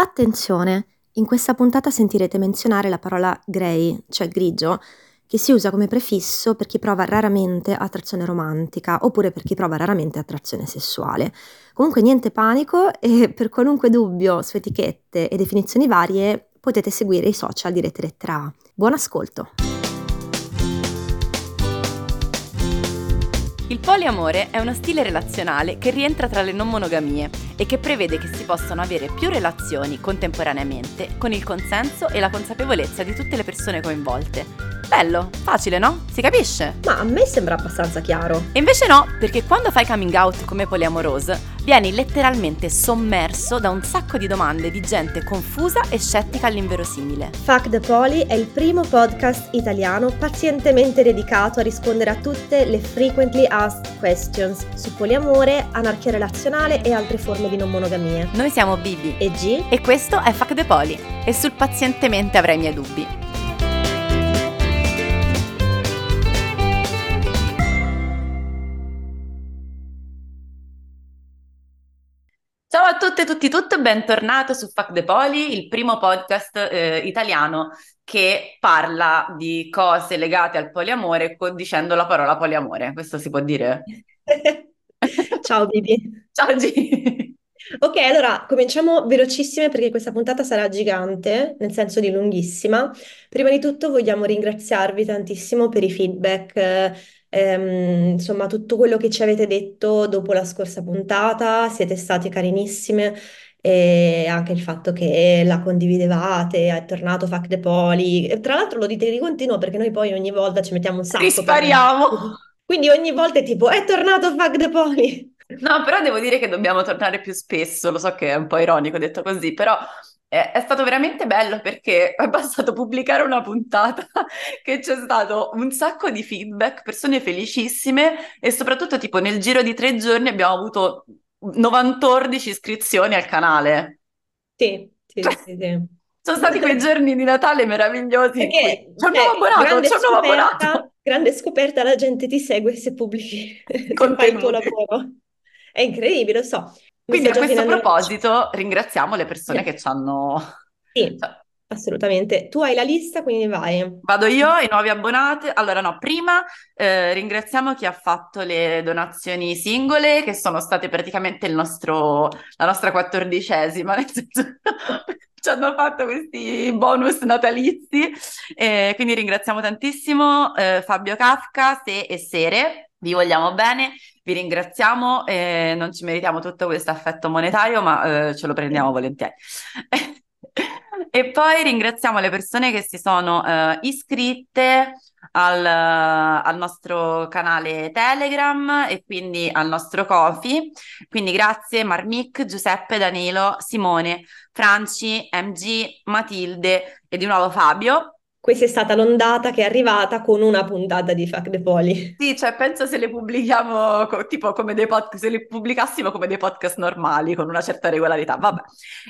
Attenzione, in questa puntata sentirete menzionare la parola grey, cioè grigio, che si usa come prefisso per chi prova raramente attrazione romantica oppure per chi prova raramente attrazione sessuale. Comunque niente panico e per qualunque dubbio su etichette e definizioni varie potete seguire i social di Rete Lettera A. Buon ascolto! Il poliamore è uno stile relazionale che rientra tra le non monogamie e che prevede che si possano avere più relazioni contemporaneamente con il consenso e la consapevolezza di tutte le persone coinvolte. Bello, facile no? Si capisce? Ma a me sembra abbastanza chiaro. E invece no, perché quando fai coming out come poliamorose, vieni letteralmente sommerso da un sacco di domande di gente confusa e scettica all'inverosimile. Fuck the Poly è il primo podcast italiano pazientemente dedicato a rispondere a tutte le frequently asked questions su poliamore, anarchia relazionale e altre forme di non monogamie. Noi siamo Bibi E G? e questo è Fuck the Poly e sul pazientemente avrai i miei dubbi. Tutte e tutti, tutto bentornato su Fuck the Poly, il primo podcast eh, italiano che parla di cose legate al poliamore co- dicendo la parola poliamore. Questo si può dire? Ciao Bibi. Ciao G. Ok, allora cominciamo velocissime perché questa puntata sarà gigante, nel senso di lunghissima. Prima di tutto vogliamo ringraziarvi tantissimo per i feedback, ehm, insomma tutto quello che ci avete detto dopo la scorsa puntata, siete state carinissime e anche il fatto che la condividevate, è tornato Fuck the Poly. E Tra l'altro lo dite di continuo perché noi poi ogni volta ci mettiamo un sacco per... Rispariamo. Quindi ogni volta è tipo, è tornato Fuck the Poly. No, però devo dire che dobbiamo tornare più spesso, lo so che è un po' ironico detto così, però è, è stato veramente bello perché è bastato pubblicare una puntata che c'è stato un sacco di feedback, persone felicissime e soprattutto tipo nel giro di tre giorni abbiamo avuto 94 iscrizioni al canale. Sì, sì, Cioè, sì, sì. sono stati quei giorni di Natale meravigliosi Perché, abbonato, grande c'è un nuovo abbonato. scoperta, grande scoperta, la gente ti segue se pubblichi, se fai il tuo lavoro. È incredibile, lo so. Quindi a questo proposito ringraziamo le persone che ci hanno... Sì, cioè, assolutamente. Tu hai la lista, quindi vai. Vado io, i nuovi abbonati. Allora, no, prima eh, ringraziamo chi ha fatto le donazioni singole, che sono state praticamente il nostro, la nostra quattordicesima, nel senso ci hanno fatto questi bonus natalizi. Eh, quindi ringraziamo tantissimo eh, Fabio Kafka, Se e Sere. Vi vogliamo bene, vi ringraziamo, eh, non ci meritiamo tutto questo affetto monetario, ma eh, ce lo prendiamo volentieri. E poi ringraziamo le persone che si sono eh, iscritte al, al nostro canale Telegram e quindi al nostro Kofi. Quindi grazie Marmic, Giuseppe, Danilo, Simone, Franci, MG, Matilde e di nuovo Fabio. Questa è stata l'ondata che è arrivata con una puntata di Fuck the Poly. Sì, cioè penso se le pubblichiamo co- tipo come dei podcast, se le pubblicassimo come dei podcast normali con una certa regolarità, vabbè.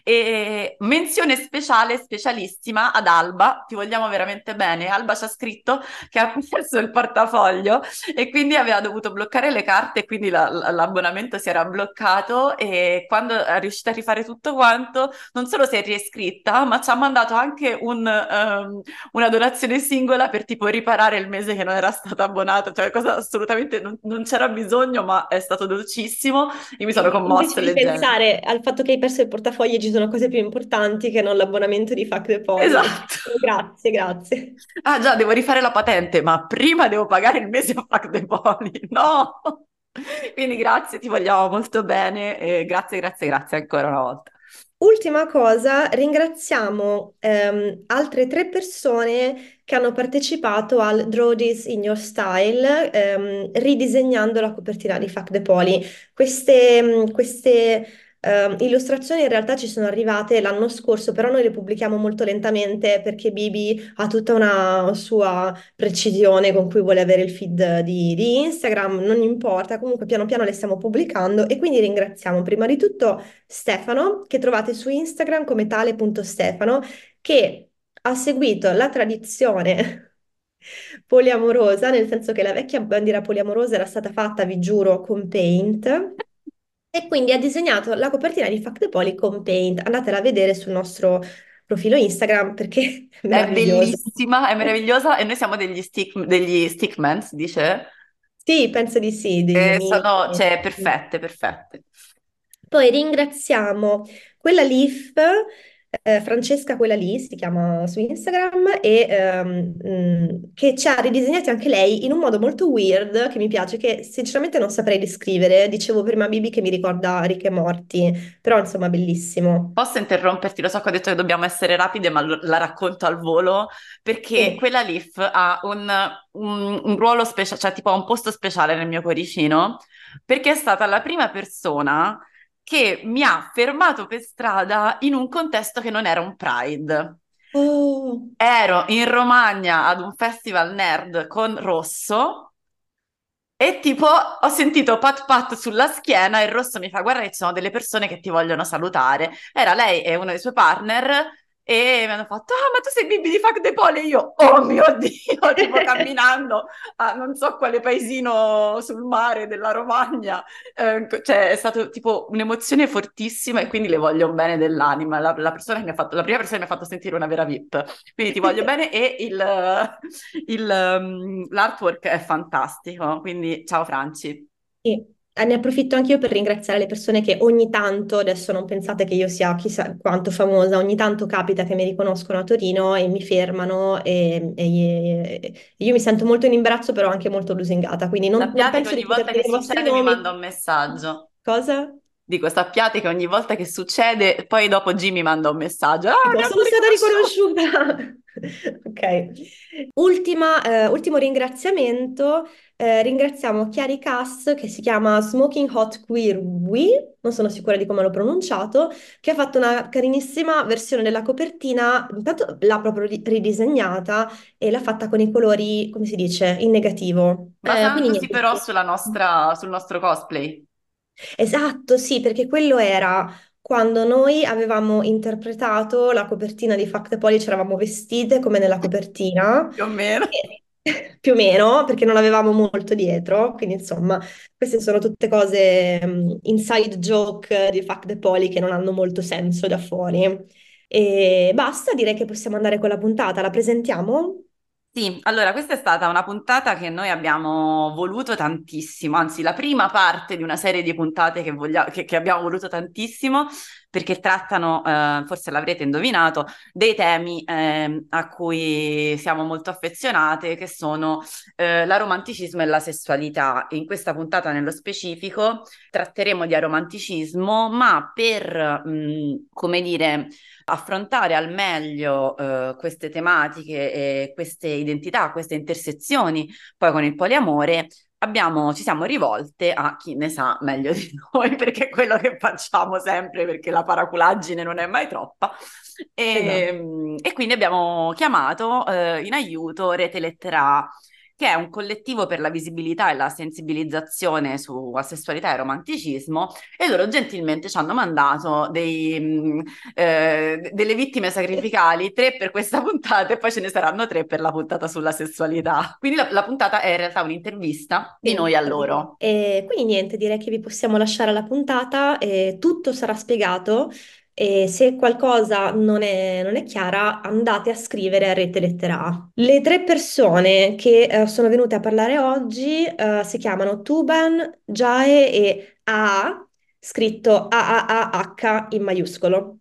E menzione speciale, specialissima ad Alba, ti vogliamo veramente bene. Alba ci ha scritto che ha perso il portafoglio e quindi aveva dovuto bloccare le carte e quindi la- la- l'abbonamento si era bloccato e quando è riuscita a rifare tutto quanto, non solo si è riiscritta, ma ci ha mandato anche un, ehm, una donazione singola per tipo riparare il mese che non era stata abbonata, cioè cosa assolutamente non, non c'era bisogno, ma è stato dolcissimo. Io mi sono commossa Invece leggendo. pensare al fatto che hai perso il portafoglio, ci sono cose più importanti che non l'abbonamento di Fuck the Poly. Esatto. Grazie, grazie. Ah già, devo rifare la patente, ma prima devo pagare il mese a Fuck the Pony. No! Quindi grazie, ti vogliamo molto bene e grazie, grazie, grazie ancora una volta. Ultima cosa, ringraziamo ehm, altre tre persone che hanno partecipato al Draw This in Your Style, ehm, ridisegnando la copertina di Fuck the Poly. Queste, queste, ehm, illustrazioni in realtà ci sono arrivate l'anno scorso, però noi le pubblichiamo molto lentamente perché Bibi ha tutta una sua precisione con cui vuole avere il feed di, di Instagram, non importa, comunque piano piano le stiamo pubblicando e quindi ringraziamo prima di tutto Stefano, che trovate su Instagram come tale.stefano, che ha seguito la tradizione poliamorosa, nel senso che la vecchia bandiera poliamorosa era stata fatta, vi giuro, con Paint. E quindi ha disegnato la copertina di Fuck the Poly con Paint. Andatela a vedere sul nostro profilo Instagram perché è È meravigliosa. bellissima, è meravigliosa e noi siamo degli stick, degli stickman, si dice? Sì, penso di sì, degli E amici. sono, cioè, perfette, perfette. Poi ringraziamo quella Leaf, eh, Francesca quella lì, si chiama su Instagram, e ehm, mh, che ci ha ridisegnati anche lei in un modo molto weird, che mi piace, che sinceramente non saprei descrivere. Dicevo prima a Bibi che mi ricorda Rick e Morty, però insomma bellissimo. Posso interromperti? Lo so che ho detto che dobbiamo essere rapide, ma lo- la racconto al volo perché Sì. quella Leaf ha un, un- un ruolo speciale, cioè tipo ha un posto speciale nel mio cuoricino, perché è stata la prima persona che mi ha fermato per strada in un contesto che non era un Pride. Oh, Ero in Romagna ad un festival nerd con Rosso e tipo ho sentito pat pat sulla schiena e il Rosso mi fa guarda che ci sono delle persone che ti vogliono salutare. Era lei e uno dei suoi partner e mi hanno fatto ah ma tu sei Bibi di Fuck the Pole? E io oh mio Dio tipo camminando a non so quale paesino sul mare della Romagna. Eh, cioè è stato tipo un'emozione fortissima e quindi le voglio bene dell'anima. La, la persona che mi ha fatto la prima persona che mi ha fatto sentire una vera VIP. Quindi ti voglio bene e il, il, um, l'artwork è fantastico, quindi ciao Franci. Sì, ne approfitto anch'io per ringraziare le persone che ogni tanto, adesso non pensate che io sia chissà quanto famosa, ogni tanto capita che mi riconoscono a Torino e mi fermano e, e- e io mi sento molto in imbarazzo, però anche molto lusingata, quindi non, non che penso di ogni poter volta che dire i vostri succede mi manda nomi. un messaggio. Cosa? Dico, sappiate che ogni volta che succede, poi dopo mi manda un messaggio. Ah, mi sono stata riconosciuta. Ok. Ultima, eh, ultimo ringraziamento. Eh, ringraziamo Chiari Cass che si chiama Smoking Hot Queer We, non sono sicura di come l'ho pronunciato, che ha fatto una carinissima versione della copertina. Intanto l'ha proprio ri- ridisegnata e l'ha fatta con i colori, come si dice, in negativo. Eh, quindi Basandosi però sulla nostra, sul nostro cosplay, Esatto, sì, perché quello era quando noi avevamo interpretato la copertina di Fact Poli, ci eravamo vestite come nella copertina, più o meno. e- più o meno, perché non avevamo molto dietro, quindi insomma, queste sono tutte cose, mm, inside joke di Fact Poli che non hanno molto senso da fuori. E basta, direi che possiamo andare con la puntata, la presentiamo? Sì, allora questa è stata una puntata che noi abbiamo voluto tantissimo, anzi la prima parte di una serie di puntate che, voglia- che- che abbiamo voluto tantissimo perché trattano, eh, forse l'avrete indovinato, dei temi ehm, a cui siamo molto affezionate, che sono eh, l'aromanticismo e la sessualità. In questa puntata nello specifico tratteremo di aromanticismo, ma per, mh, come dire affrontare al meglio eh, queste tematiche e queste identità, queste intersezioni, poi con il poliamore, abbiamo, ci siamo rivolte a chi ne sa meglio di noi, perché è quello che facciamo sempre, perché la paraculaggine non è mai troppa. Esatto. E, e quindi abbiamo chiamato eh, in aiuto Rete Lettera che è un collettivo per la visibilità e la sensibilizzazione su asessualità e romanticismo, e loro gentilmente ci hanno mandato dei, mh, eh, delle vittime sacrificali, tre per questa puntata e poi ce ne saranno tre per la puntata sulla sessualità. Quindi la, la puntata è in realtà un'intervista di noi a loro. E quindi niente, direi che vi possiamo lasciare alla puntata tutto sarà spiegato e se qualcosa non è, non è chiara andate a scrivere a Rete Lettera A. Le tre persone che eh, sono venute a parlare oggi eh, si chiamano Tuban, Jae e A, scritto A-A-A-H in maiuscolo.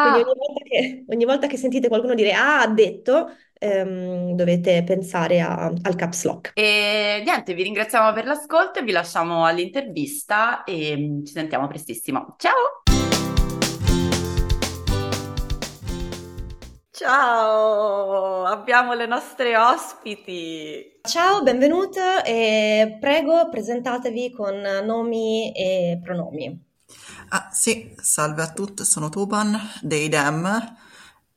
Quindi ogni Ah! volta che, ogni volta che sentite qualcuno dire A ha detto, ehm, dovete pensare a- al caps lock. E niente, vi ringraziamo per l'ascolto e vi lasciamo all'intervista e mh, ci sentiamo prestissimo. Ciao! Ciao, abbiamo le nostre ospiti. Ciao, benvenuta e prego presentatevi con nomi e pronomi. Ah, sì, salve a tutti, sono Tuban dei Dem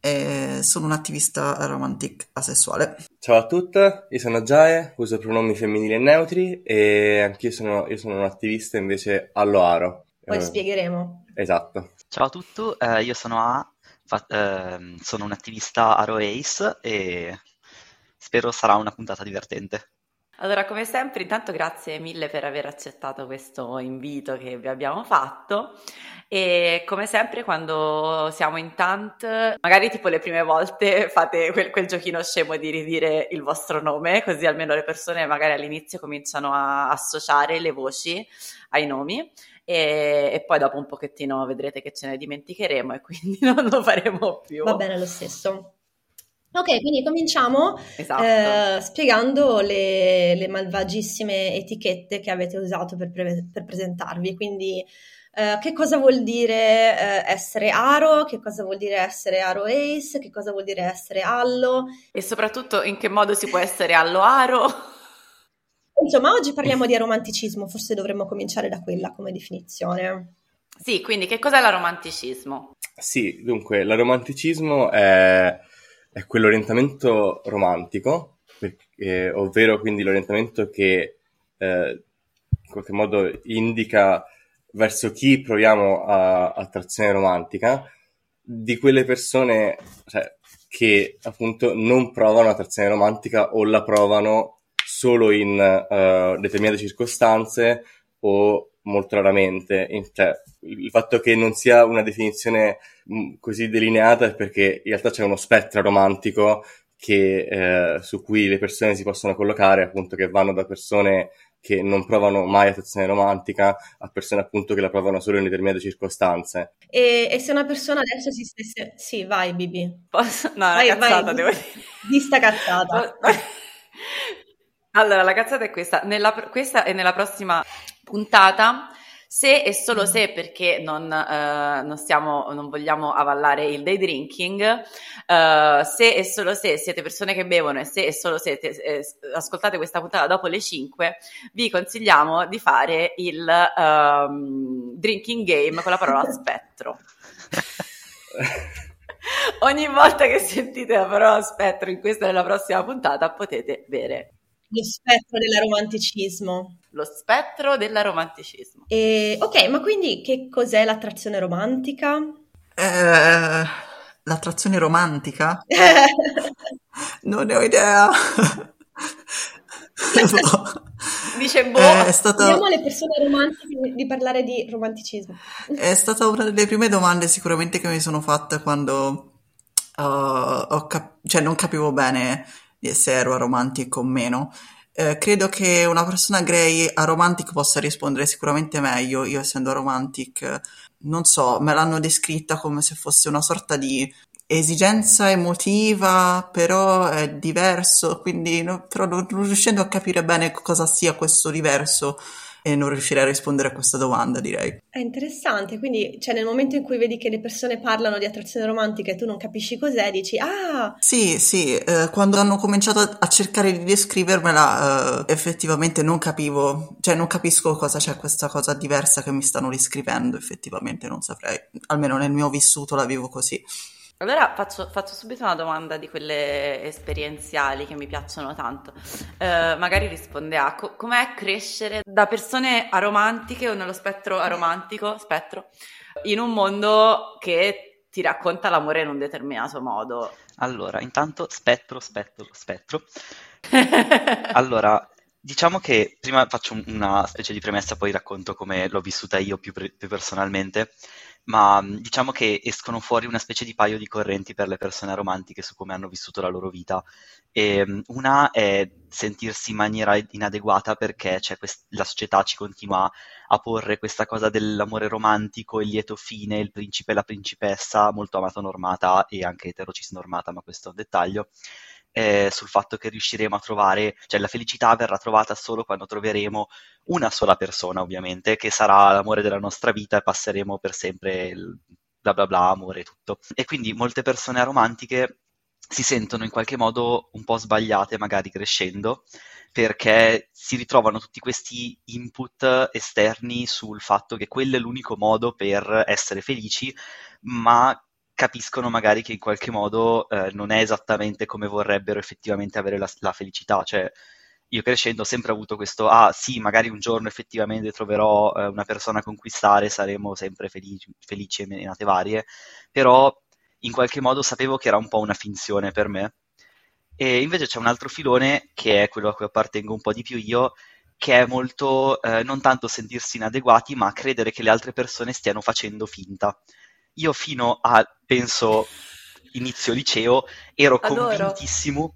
e sono un attivista romantic asessuale. Ciao a tutti, io sono Giae, uso pronomi femminili e neutri e anch'io sono, io sono un attivista invece allo-aro. Poi Eh, spiegheremo. esatto. Ciao a tutti, eh, io sono A, fa- ehm, sono un attivista Aro Ace e spero sarà una puntata divertente. Allora, come sempre, intanto grazie mille per aver accettato questo invito che vi abbiamo fatto e come sempre quando siamo in tant, magari tipo le prime volte fate quel, quel giochino scemo di ridire il vostro nome, così almeno le persone magari all'inizio cominciano a associare le voci ai nomi. E, e, poi dopo un pochettino vedrete che ce ne dimenticheremo e quindi non lo faremo più. Va bene lo stesso. Ok, quindi cominciamo Esatto. eh, spiegando le, le malvagissime etichette che avete usato per, pre- per presentarvi. Quindi, eh, che cosa vuol dire eh, essere Aro? Che cosa vuol dire essere Aro Ace? Che cosa vuol dire essere Allo? E soprattutto in che modo si può essere allo aro? Insomma, oggi parliamo di aromanticismo, forse dovremmo cominciare da quella come definizione. Sì, quindi che cos'è l'aromanticismo? Sì, dunque, l'aromanticismo è, è quell'orientamento romantico, perché- ovvero quindi l'orientamento che eh, in qualche modo indica verso chi proviamo a- attrazione romantica, di quelle persone cioè, che appunto non provano attrazione romantica o la provano solo in eh, determinate circostanze o molto raramente. In- cioè, il fatto che non sia una definizione mh, così delineata è perché in realtà c'è uno spettro romantico che, eh, su cui le persone si possono collocare, appunto, che vanno da persone che non provano mai attrazione romantica a persone appunto che la provano solo in determinate circostanze. E, e se una persona adesso si stesse... Sì, vai Bibi. Posso- No, una Vai, cazzata vai. devo dire. Di sta cazzata. Allora, la cazzata è questa. Nella, questa è nella prossima puntata. Se e solo se, perché non, eh, non, stiamo, non vogliamo avallare il day drinking, eh, se e solo se siete persone che bevono e se e solo se te- eh, ascoltate questa puntata dopo le 5, vi consigliamo di fare il ehm, drinking game con la parola spettro. Ogni volta che sentite la parola spettro in questa e nella prossima puntata potete bere Lo spettro dell'aromanticismo. lo spettro dell'aromanticismo. E, ok, ma quindi che cos'è l'attrazione romantica? Eh, l'attrazione romantica? Non ne ho idea. Dice boh, È stata, Chiediamo alle persone romantiche di parlare di romanticismo. è stata una delle prime domande sicuramente che mi sono fatte quando uh, ho cap- cioè non capivo bene se ero aromantic o meno. Eh, credo che una persona grey aromantic possa rispondere sicuramente meglio. Io essendo aromantic, non so, me l'hanno descritta come se fosse una sorta di esigenza emotiva, però è diverso, quindi no- però non riuscendo a capire bene cosa sia questo diverso e non riuscirei a rispondere a questa domanda, direi. È interessante, quindi cioè, nel momento in cui vedi che le persone parlano di attrazione romantica e tu non capisci cos'è, dici ah, Sì, sì, eh, quando hanno cominciato a, cercare di descrivermela, eh, effettivamente non capivo, cioè non capisco cosa c'è questa cosa diversa che mi stanno descrivendo, effettivamente non saprei, almeno nel mio vissuto la vivo così. Allora faccio, faccio subito una domanda di quelle esperienziali che mi piacciono tanto. Eh, magari risponde a co- com'è crescere da persone aromantiche o nello spettro aromantico, spettro, in un mondo che ti racconta l'amore in un determinato modo. Allora, intanto spettro, spettro, spettro. Allora, diciamo che prima faccio un- una specie di premessa, poi racconto come l'ho vissuta io più, pre- più personalmente, ma mh, diciamo che escono fuori una specie di paio di correnti per le persone romantiche su come hanno vissuto la loro vita. E, mh, una è sentirsi in maniera inadeguata perché c'è quest- la società ci continua a porre questa cosa dell'amore romantico, il lieto fine, il principe e la principessa, molto amata normata e anche eterocis normata, ma questo è un dettaglio eh, sul fatto che riusciremo a trovare, cioè la felicità verrà trovata solo quando troveremo una sola persona, ovviamente, che sarà l'amore della nostra vita e passeremo per sempre il bla bla bla, amore e tutto. E quindi molte persone aromantiche si sentono in qualche modo un po' sbagliate, magari crescendo, perché si ritrovano tutti questi input esterni sul fatto che quello è l'unico modo per essere felici, ma capiscono magari che in qualche modo eh, non è esattamente come vorrebbero effettivamente avere la, la felicità. Cioè, io crescendo ho sempre avuto questo, ah sì, magari un giorno effettivamente troverò eh, una persona a conquistare, saremo sempre felici, felici e menate varie, però in qualche modo sapevo che era un po' una finzione per me E invece c'è un altro filone, che è quello a cui appartengo un po' di più io, che è molto eh, non tanto sentirsi inadeguati, ma credere che le altre persone stiano facendo finta. Io fino a, penso, inizio liceo, ero Adoro. convintissimo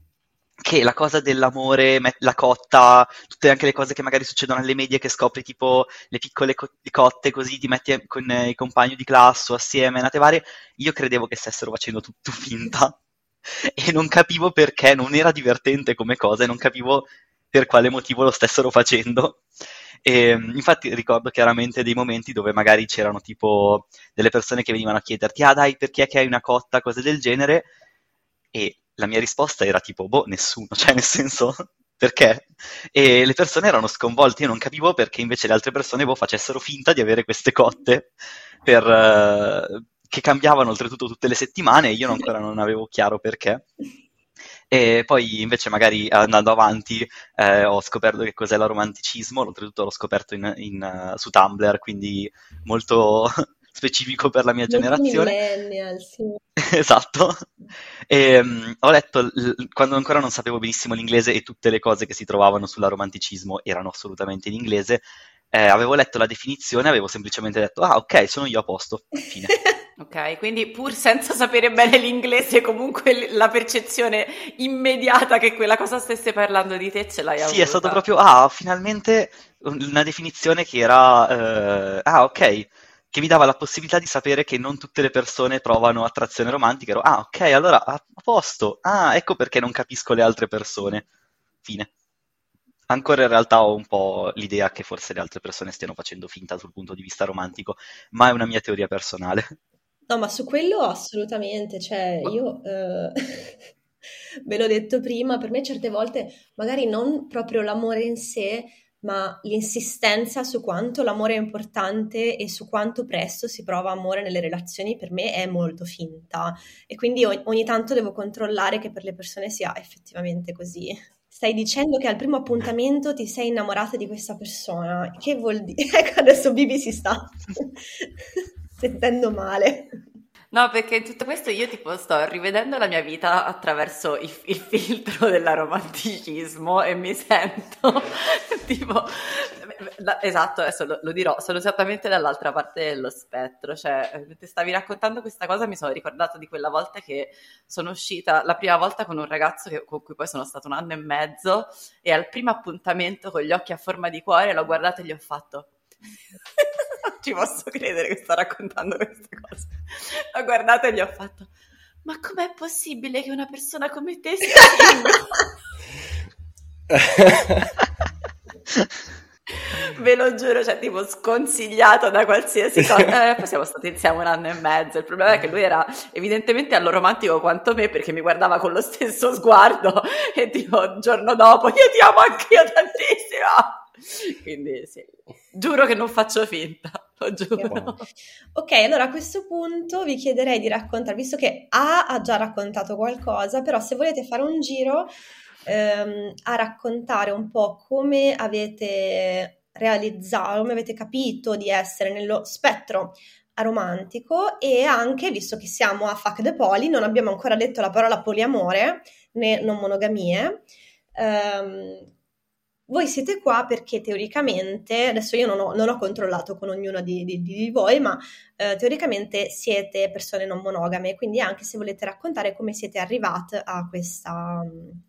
che la cosa dell'amore, la cotta, tutte anche le cose che magari succedono alle medie che scopri tipo le piccole co- cotte così ti metti con i compagni di classe o assieme, nate varie, io credevo che stessero facendo tutto finta e non capivo perché, non era divertente come cosa e non capivo per quale motivo lo stessero facendo. E, infatti ricordo chiaramente dei momenti dove magari c'erano tipo delle persone che venivano a chiederti ah dai perché è che hai una cotta, cose del genere e la mia risposta era tipo boh nessuno, cioè nel senso perché? E le persone erano sconvolte, io non capivo perché invece le altre persone boh, facessero finta di avere queste cotte per, uh, che cambiavano oltretutto tutte le settimane e io ancora non avevo chiaro perché. E poi invece magari andando avanti eh, ho scoperto che cos'è il romanticismo, oltretutto l'ho scoperto in, in, uh, su Tumblr, quindi molto specifico per la mia Molti generazione. Sì. esatto. E, um, ho letto, l- quando ancora non sapevo benissimo l'inglese e tutte le cose che si trovavano sulla romanticismo erano assolutamente in inglese, eh, avevo letto la definizione, avevo semplicemente detto, ah ok, sono io a posto, fine. Ok, quindi pur senza sapere bene l'inglese, comunque la percezione immediata che quella cosa stesse parlando di te ce l'hai avuta. Sì, è stato proprio, ah, finalmente una definizione che era, eh, ah, ok, che mi dava la possibilità di sapere che non tutte le persone provano attrazione romantica. Ero, ah, ok, allora a posto. Ah, ecco perché non capisco le altre persone. Fine. Ancora in realtà ho un po' l'idea che forse le altre persone stiano facendo finta sul punto di vista romantico, ma è una mia teoria personale. No, ma su quello assolutamente, cioè io eh, ve l'ho detto prima, per me certe volte magari non proprio l'amore in sé, ma l'insistenza su quanto l'amore è importante e su quanto presto si prova amore nelle relazioni per me è molto finta e quindi ogni, ogni tanto devo controllare che per le persone sia effettivamente così. Stai dicendo che al primo appuntamento ti sei innamorata di questa persona, che vuol dire? Ecco, adesso Bibi si sta sentendo male. No, perché in tutto questo io tipo sto rivedendo la mia vita attraverso il, il filtro del romanticismo e mi sento tipo, esatto, adesso lo, lo, dirò, sono esattamente dall'altra parte dello spettro, cioè mentre stavi raccontando questa cosa mi sono ricordato di quella volta che sono uscita la prima volta con un ragazzo che, con cui poi sono stato un anno e mezzo e al primo appuntamento con gli occhi a forma di cuore l'ho guardato e gli ho fatto ci posso credere che sto raccontando queste cose. Ho guardato e gli ho fatto, ma com'è possibile che una persona come te sia Ve lo giuro, cioè tipo sconsigliato da qualsiasi cosa. Eh, poi siamo stati insieme un anno e mezzo. Il problema è che lui era evidentemente alloromantico quanto me perché mi guardava con lo stesso sguardo e tipo il giorno dopo io ti amo anch'io tantissimo. Quindi sì, giuro che non faccio finta, lo giuro. Ok, allora a questo punto vi chiederei di raccontare, visto che A ha già raccontato qualcosa, però se volete fare un giro ehm, a raccontare un po' come avete realizzato, come avete capito di essere nello spettro aromantico e anche, visto che siamo a Fuck the Poly, non abbiamo ancora detto la parola poliamore né non monogamie, ehm, voi siete qua perché teoricamente, adesso io non ho, non ho controllato con ognuno di, di, di voi, ma eh, teoricamente siete persone non monogame, quindi anche se volete raccontare come siete arrivate a questa,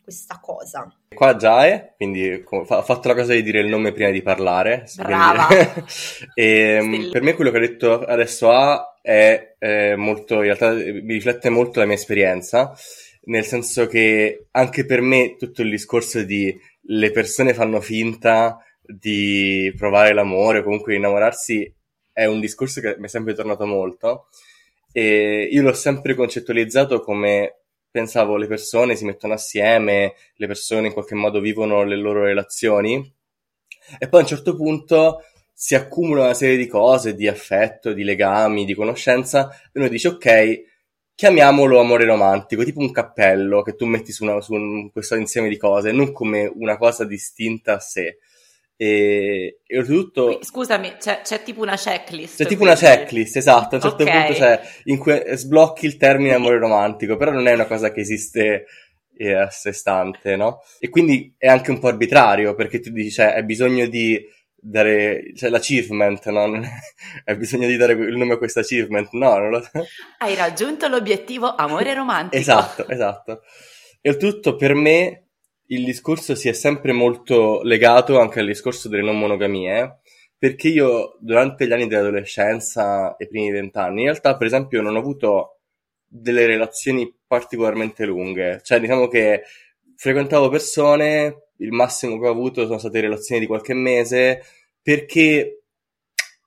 questa cosa. Qua già è, quindi ho fatto la cosa di dire il nome prima di parlare. Brava! e, per me quello che ho detto adesso A è eh, molto, in realtà mi riflette molto la mia esperienza, nel senso che anche per me tutto il discorso di le persone fanno finta di provare l'amore o comunque di innamorarsi è un discorso che mi è sempre tornato molto. E io l'ho sempre concettualizzato come pensavo le persone si mettono assieme, le persone in qualche modo vivono le loro relazioni. E poi a un certo punto si accumula una serie di cose, di affetto, di legami, di conoscenza e uno dice ok, chiamiamolo amore romantico, tipo un cappello che tu metti su, una, su un, questo insieme di cose, non come una cosa distinta a sé. E, e oltretutto... Scusami, c'è, c'è, tipo una checklist. C'è tipo quindi. una checklist, esatto. A un certo okay. punto c'è, in cui sblocchi il termine amore romantico, però non è una cosa che esiste e a sé stante, no? E quindi è anche un po' arbitrario perché tu dici, cioè, hai bisogno di dare, cioè l'achievement, no? hai bisogno di dare il nome a questo achievement, no? Non lo... Hai raggiunto l'obiettivo amore romantico. esatto, esatto. E il tutto per me il discorso si è sempre molto legato anche al discorso delle non monogamie, perché io durante gli anni dell'adolescenza e i primi vent'anni, in realtà per esempio non ho avuto delle relazioni particolarmente lunghe, cioè diciamo che frequentavo persone, il massimo che ho avuto sono state relazioni di qualche mese, perché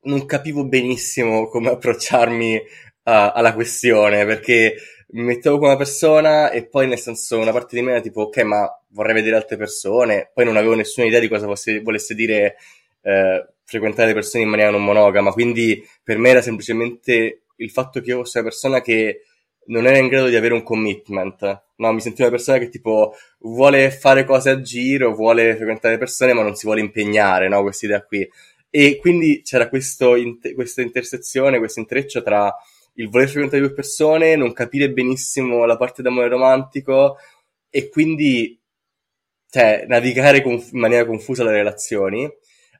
non capivo benissimo come approcciarmi a, alla questione, perché mi mettevo con una persona e poi nel senso una parte di me era tipo ok ma vorrei vedere altre persone, poi non avevo nessuna idea di cosa fosse, volesse dire eh, frequentare le persone in maniera non monogama, quindi per me era semplicemente il fatto che io fossi una persona che non era in grado di avere un commitment, no, mi sentivo una persona che tipo vuole fare cose a giro, vuole frequentare persone ma non si vuole impegnare, no, questa idea qui. E quindi c'era questo, questa intersezione, questo intreccio tra il voler frequentare due persone, non capire benissimo la parte d'amore romantico e quindi cioè, navigare in maniera confusa le relazioni.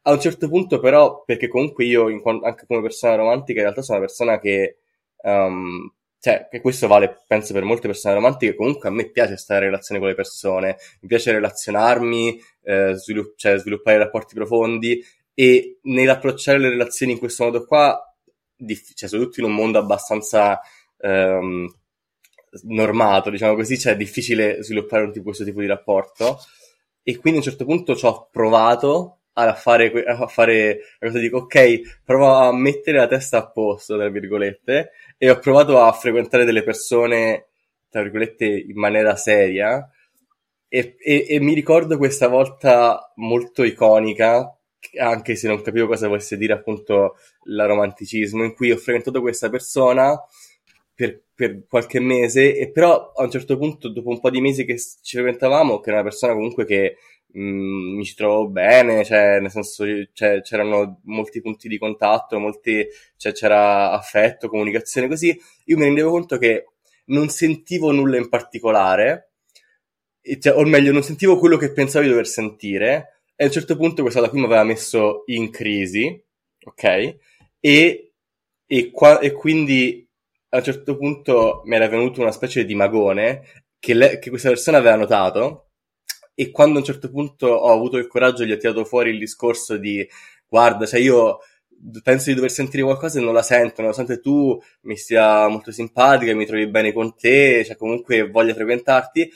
A un certo punto, però, perché comunque io, in, anche come persona romantica, in realtà sono una persona che, um, cioè, che questo vale, penso, per molte persone romantiche. Comunque a me piace stare in relazione con le persone, mi piace relazionarmi, eh, svilupp- cioè, sviluppare rapporti profondi e nell'approcciare le relazioni in questo modo qua diff- cioè, soprattutto in un mondo abbastanza um, normato, diciamo così, cioè è difficile sviluppare un tipo, questo tipo di rapporto. E quindi a un certo punto ci ho provato a fare, a fare la cosa dico, ok, provo a mettere la testa a posto, tra virgolette, e ho provato a frequentare delle persone, tra virgolette, in maniera seria. E, e, e mi ricordo questa volta molto iconica anche se non capivo cosa volesse dire appunto l'aromanticismo, in cui ho frequentato questa persona per, per, qualche mese e però a un certo punto, dopo un po' di mesi che ci frequentavamo, che era una persona comunque che mh, mm, mi ci trovavo bene, cioè nel senso cioè, c'erano molti punti di contatto, molti, cioè, c'era affetto, comunicazione così, io mi rendevo conto che non sentivo nulla in particolare, cioè, o meglio, non sentivo quello che pensavo di dover sentire, e a un certo punto questa cosa qui mi aveva messo in crisi, ok? E, e, qua, e quindi a un certo punto mi era venuto una specie di magone che, le, che questa persona aveva notato e quando a un certo punto ho avuto il coraggio gli ho tirato fuori il discorso di guarda, cioè io penso di dover sentire qualcosa e non la sento, nonostante tu mi sia molto simpatica, mi trovi bene con te, cioè comunque voglia frequentarti,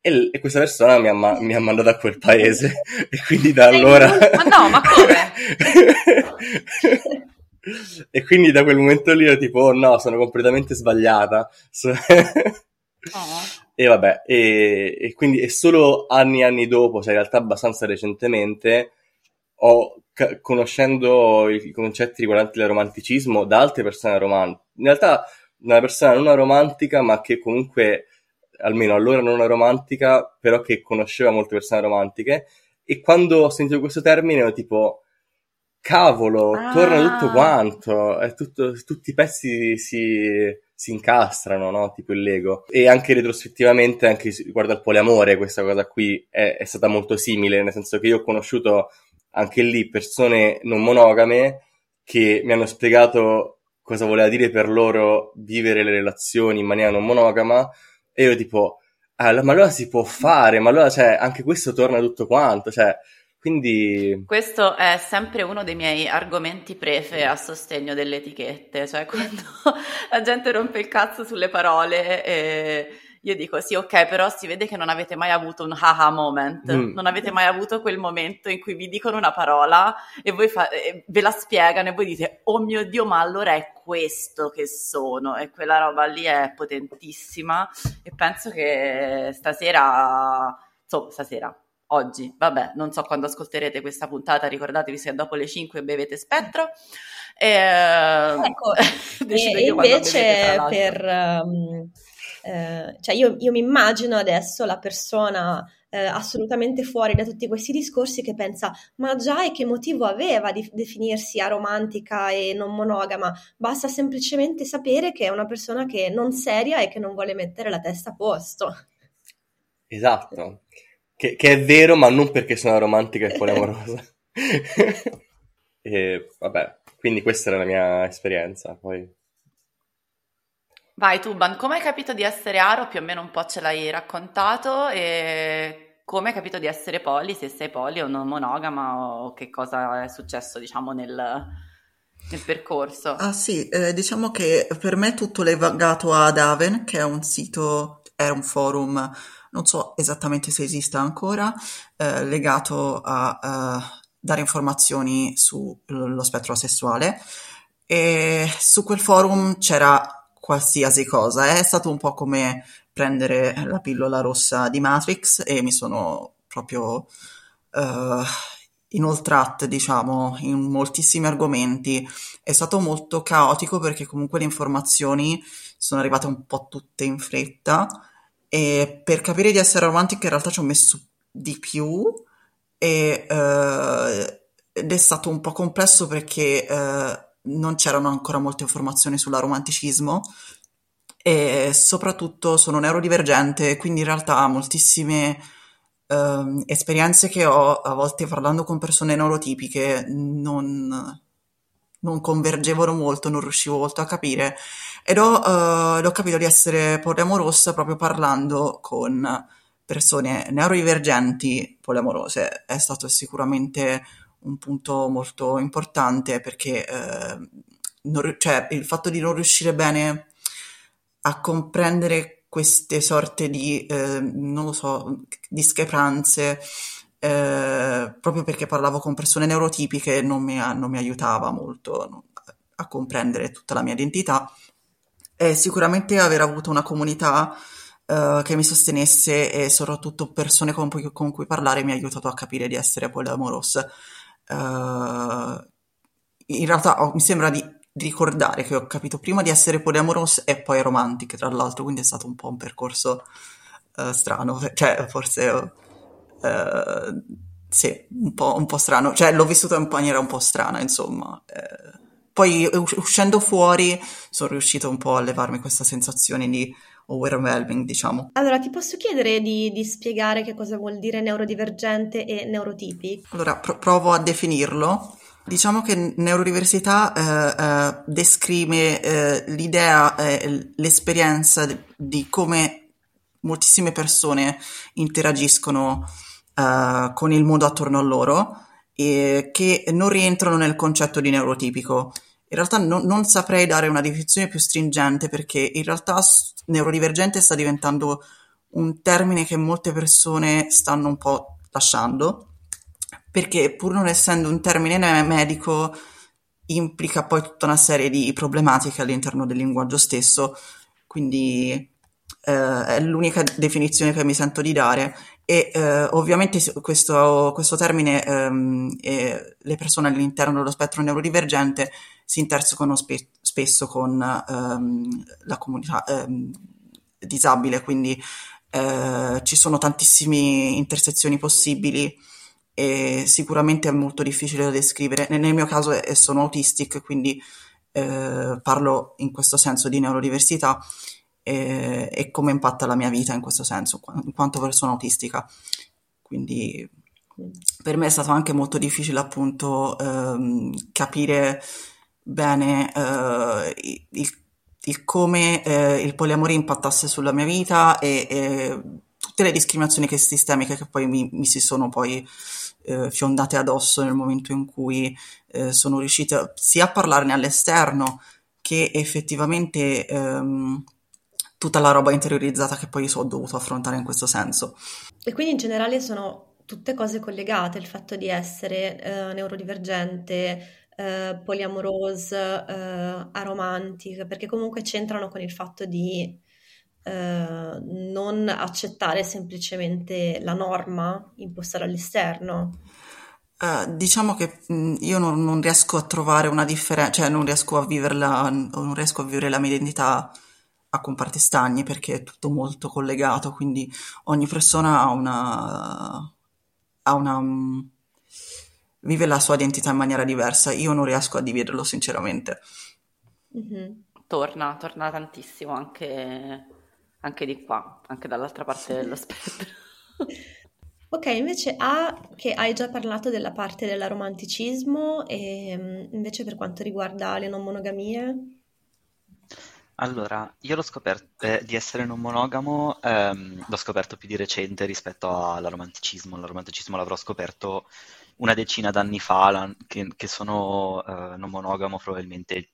e, e questa persona mi ha, ma- mi ha, mandato a quel paese e quindi da allora... ma no, ma come? e quindi da quel momento lì ero tipo, oh no, sono completamente sbagliata. oh. E vabbè, e, e, quindi è solo anni e anni dopo, cioè in realtà abbastanza recentemente, ho, ca- conoscendo i concetti riguardanti il romanticismo da altre persone romantiche, in realtà una persona non romantica ma che comunque almeno allora non romantica, però che conosceva molte persone romantiche. E quando ho sentito questo termine ero tipo, cavolo, ah. torna tutto quanto, tutto, tutti i pezzi si, si incastrano, no? Tipo il Lego. E anche retrospettivamente, anche riguardo al poliamore, questa cosa qui è, è stata molto simile, nel senso che io ho conosciuto anche lì persone non monogame che mi hanno spiegato cosa voleva dire per loro vivere le relazioni in maniera non monogama e io tipo, ah, ma allora si può fare, ma allora cioè, anche questo torna tutto quanto, cioè, quindi... Questo è sempre uno dei miei argomenti prefe a sostegno delle etichette, cioè quando la gente rompe il cazzo sulle parole e io dico sì, ok, però si vede che non avete mai avuto un haha moment, mm. non avete mai avuto quel momento in cui vi dicono una parola e voi fa- e ve la spiegano e voi dite, oh mio Dio, ma allora è questo che sono e quella roba lì è potentissima e penso che stasera, insomma, stasera, oggi, vabbè, non so quando ascolterete questa puntata, ricordatevi se è dopo le 5 bevete spettro. E, ecco, e invece per... Um eh, cioè io, io, mi immagino adesso la persona eh, assolutamente fuori da tutti questi discorsi che pensa ma già e che motivo aveva di definirsi aromantica e non monogama? Basta semplicemente sapere che è una persona che non seria e che non vuole mettere la testa a posto. Esatto, che, che è vero, ma non perché sono romantica e poliamorosa. e vabbè, quindi questa era la mia esperienza. Poi Vai Tuban, come hai capito di essere aro? Più o meno un po' ce l'hai raccontato e come hai capito di essere poli, se sei poli o non monogama o che cosa è successo diciamo nel, nel percorso? Ah sì, eh, diciamo che per me è tutto legato ad Aven, che è un sito, è un forum, non so esattamente se esista ancora, eh, legato a eh, dare informazioni sullo spettro sessuale. E su quel forum c'era qualsiasi cosa. È stato un po' come prendere la pillola rossa di Matrix e mi sono proprio uh, inoltrato, diciamo, in moltissimi argomenti. È stato molto caotico perché comunque le informazioni sono arrivate un po' tutte in fretta e per capire di essere romantica in realtà ci ho messo di più e, uh, ed è stato un po' complesso perché uh, non c'erano ancora molte informazioni sull'aromanticismo e soprattutto sono neurodivergente, quindi in realtà moltissime eh, esperienze che ho a volte parlando con persone neurotipiche non, non convergevano molto, non riuscivo molto a capire ed ho, eh, ho capito di essere poliamorosa proprio parlando con persone neurodivergenti poliamorose. È stato sicuramente un punto molto importante perché eh, non, cioè, il fatto di non riuscire bene a comprendere queste sorte di, eh, non lo so, discrepanze, eh, proprio perché parlavo con persone neurotipiche non mi, non mi aiutava molto a comprendere tutta la mia identità e sicuramente aver avuto una comunità uh, che mi sostenesse e soprattutto persone con, con, cui parlare mi ha aiutato a capire di essere poliamorosa. Uh, in realtà oh, mi sembra di, di, ricordare che ho capito prima di essere poliamoros e poi romantic, tra l'altro, quindi è stato un po' un percorso uh, strano, cioè forse sì, un po', un po', strano, cioè l'ho vissuto in maniera un po' strana, insomma. Eh, poi uscendo fuori sono riuscito un po' a levarmi questa sensazione di overwhelming, diciamo. Allora, ti posso chiedere di, di spiegare che cosa vuol dire neurodivergente e neurotipi? Allora, pro- provo a definirlo. Diciamo che neurodiversità eh, eh, descrive eh, l'idea, l'esperienza di come moltissime persone interagiscono eh, con il mondo attorno a loro e che non rientrano nel concetto di neurotipico. In realtà no, non saprei dare una definizione più stringente perché in realtà neurodivergente sta diventando un termine che molte persone stanno un po' lasciando perché pur non essendo un termine medico implica poi tutta una serie di problematiche all'interno del linguaggio stesso, quindi eh, è l'unica definizione che mi sento di dare e eh, ovviamente questo, questo termine ehm, le persone all'interno dello spettro neurodivergente si intersecano spe- spesso con ehm, la comunità ehm, disabile, quindi eh, ci sono tantissime intersezioni possibili e sicuramente è molto difficile da descrivere. Nel mio caso è, sono autistic, quindi eh, parlo in questo senso di neurodiversità e, e, come impatta la mia vita in questo senso, in quanto persona autistica. Quindi per me è stato anche molto difficile appunto ehm, capire bene eh, il, il, come eh, il poliamore impattasse sulla mia vita e, e tutte le discriminazioni che sistemiche che poi mi, mi si sono poi eh, fiondate addosso nel momento in cui eh, sono riuscita sia a parlarne all'esterno che effettivamente ehm, tutta la roba interiorizzata che poi ho dovuto affrontare in questo senso. E quindi in generale sono tutte cose collegate, il fatto di essere eh, neurodivergente, eh, polyamorose, eh, aromantic, perché comunque c'entrano con il fatto di eh, non accettare semplicemente la norma imposta dall'esterno. Uh, diciamo che mh, io non, non, riesco a trovare una differenza, cioè non riesco a viverla, non riesco a vivere la mia identità a comparti stagni perché è tutto molto collegato, quindi ogni persona ha una, ha una um, vive la sua identità in maniera diversa. Io non riesco a dividerlo, sinceramente. Mm-hmm. Torna, torna tantissimo anche, anche, di qua, anche dall'altra parte dello spettro. Ok, invece A, che hai già parlato della parte dell'aromanticismo, e mm, invece per quanto riguarda le non monogamie? Allora, io l'ho scoperto eh, di essere non monogamo, ehm, l'ho scoperto più di recente rispetto all'aromanticismo. L'aromanticismo l'avrò scoperto una decina d'anni fa, la- che, che sono eh, non monogamo probabilmente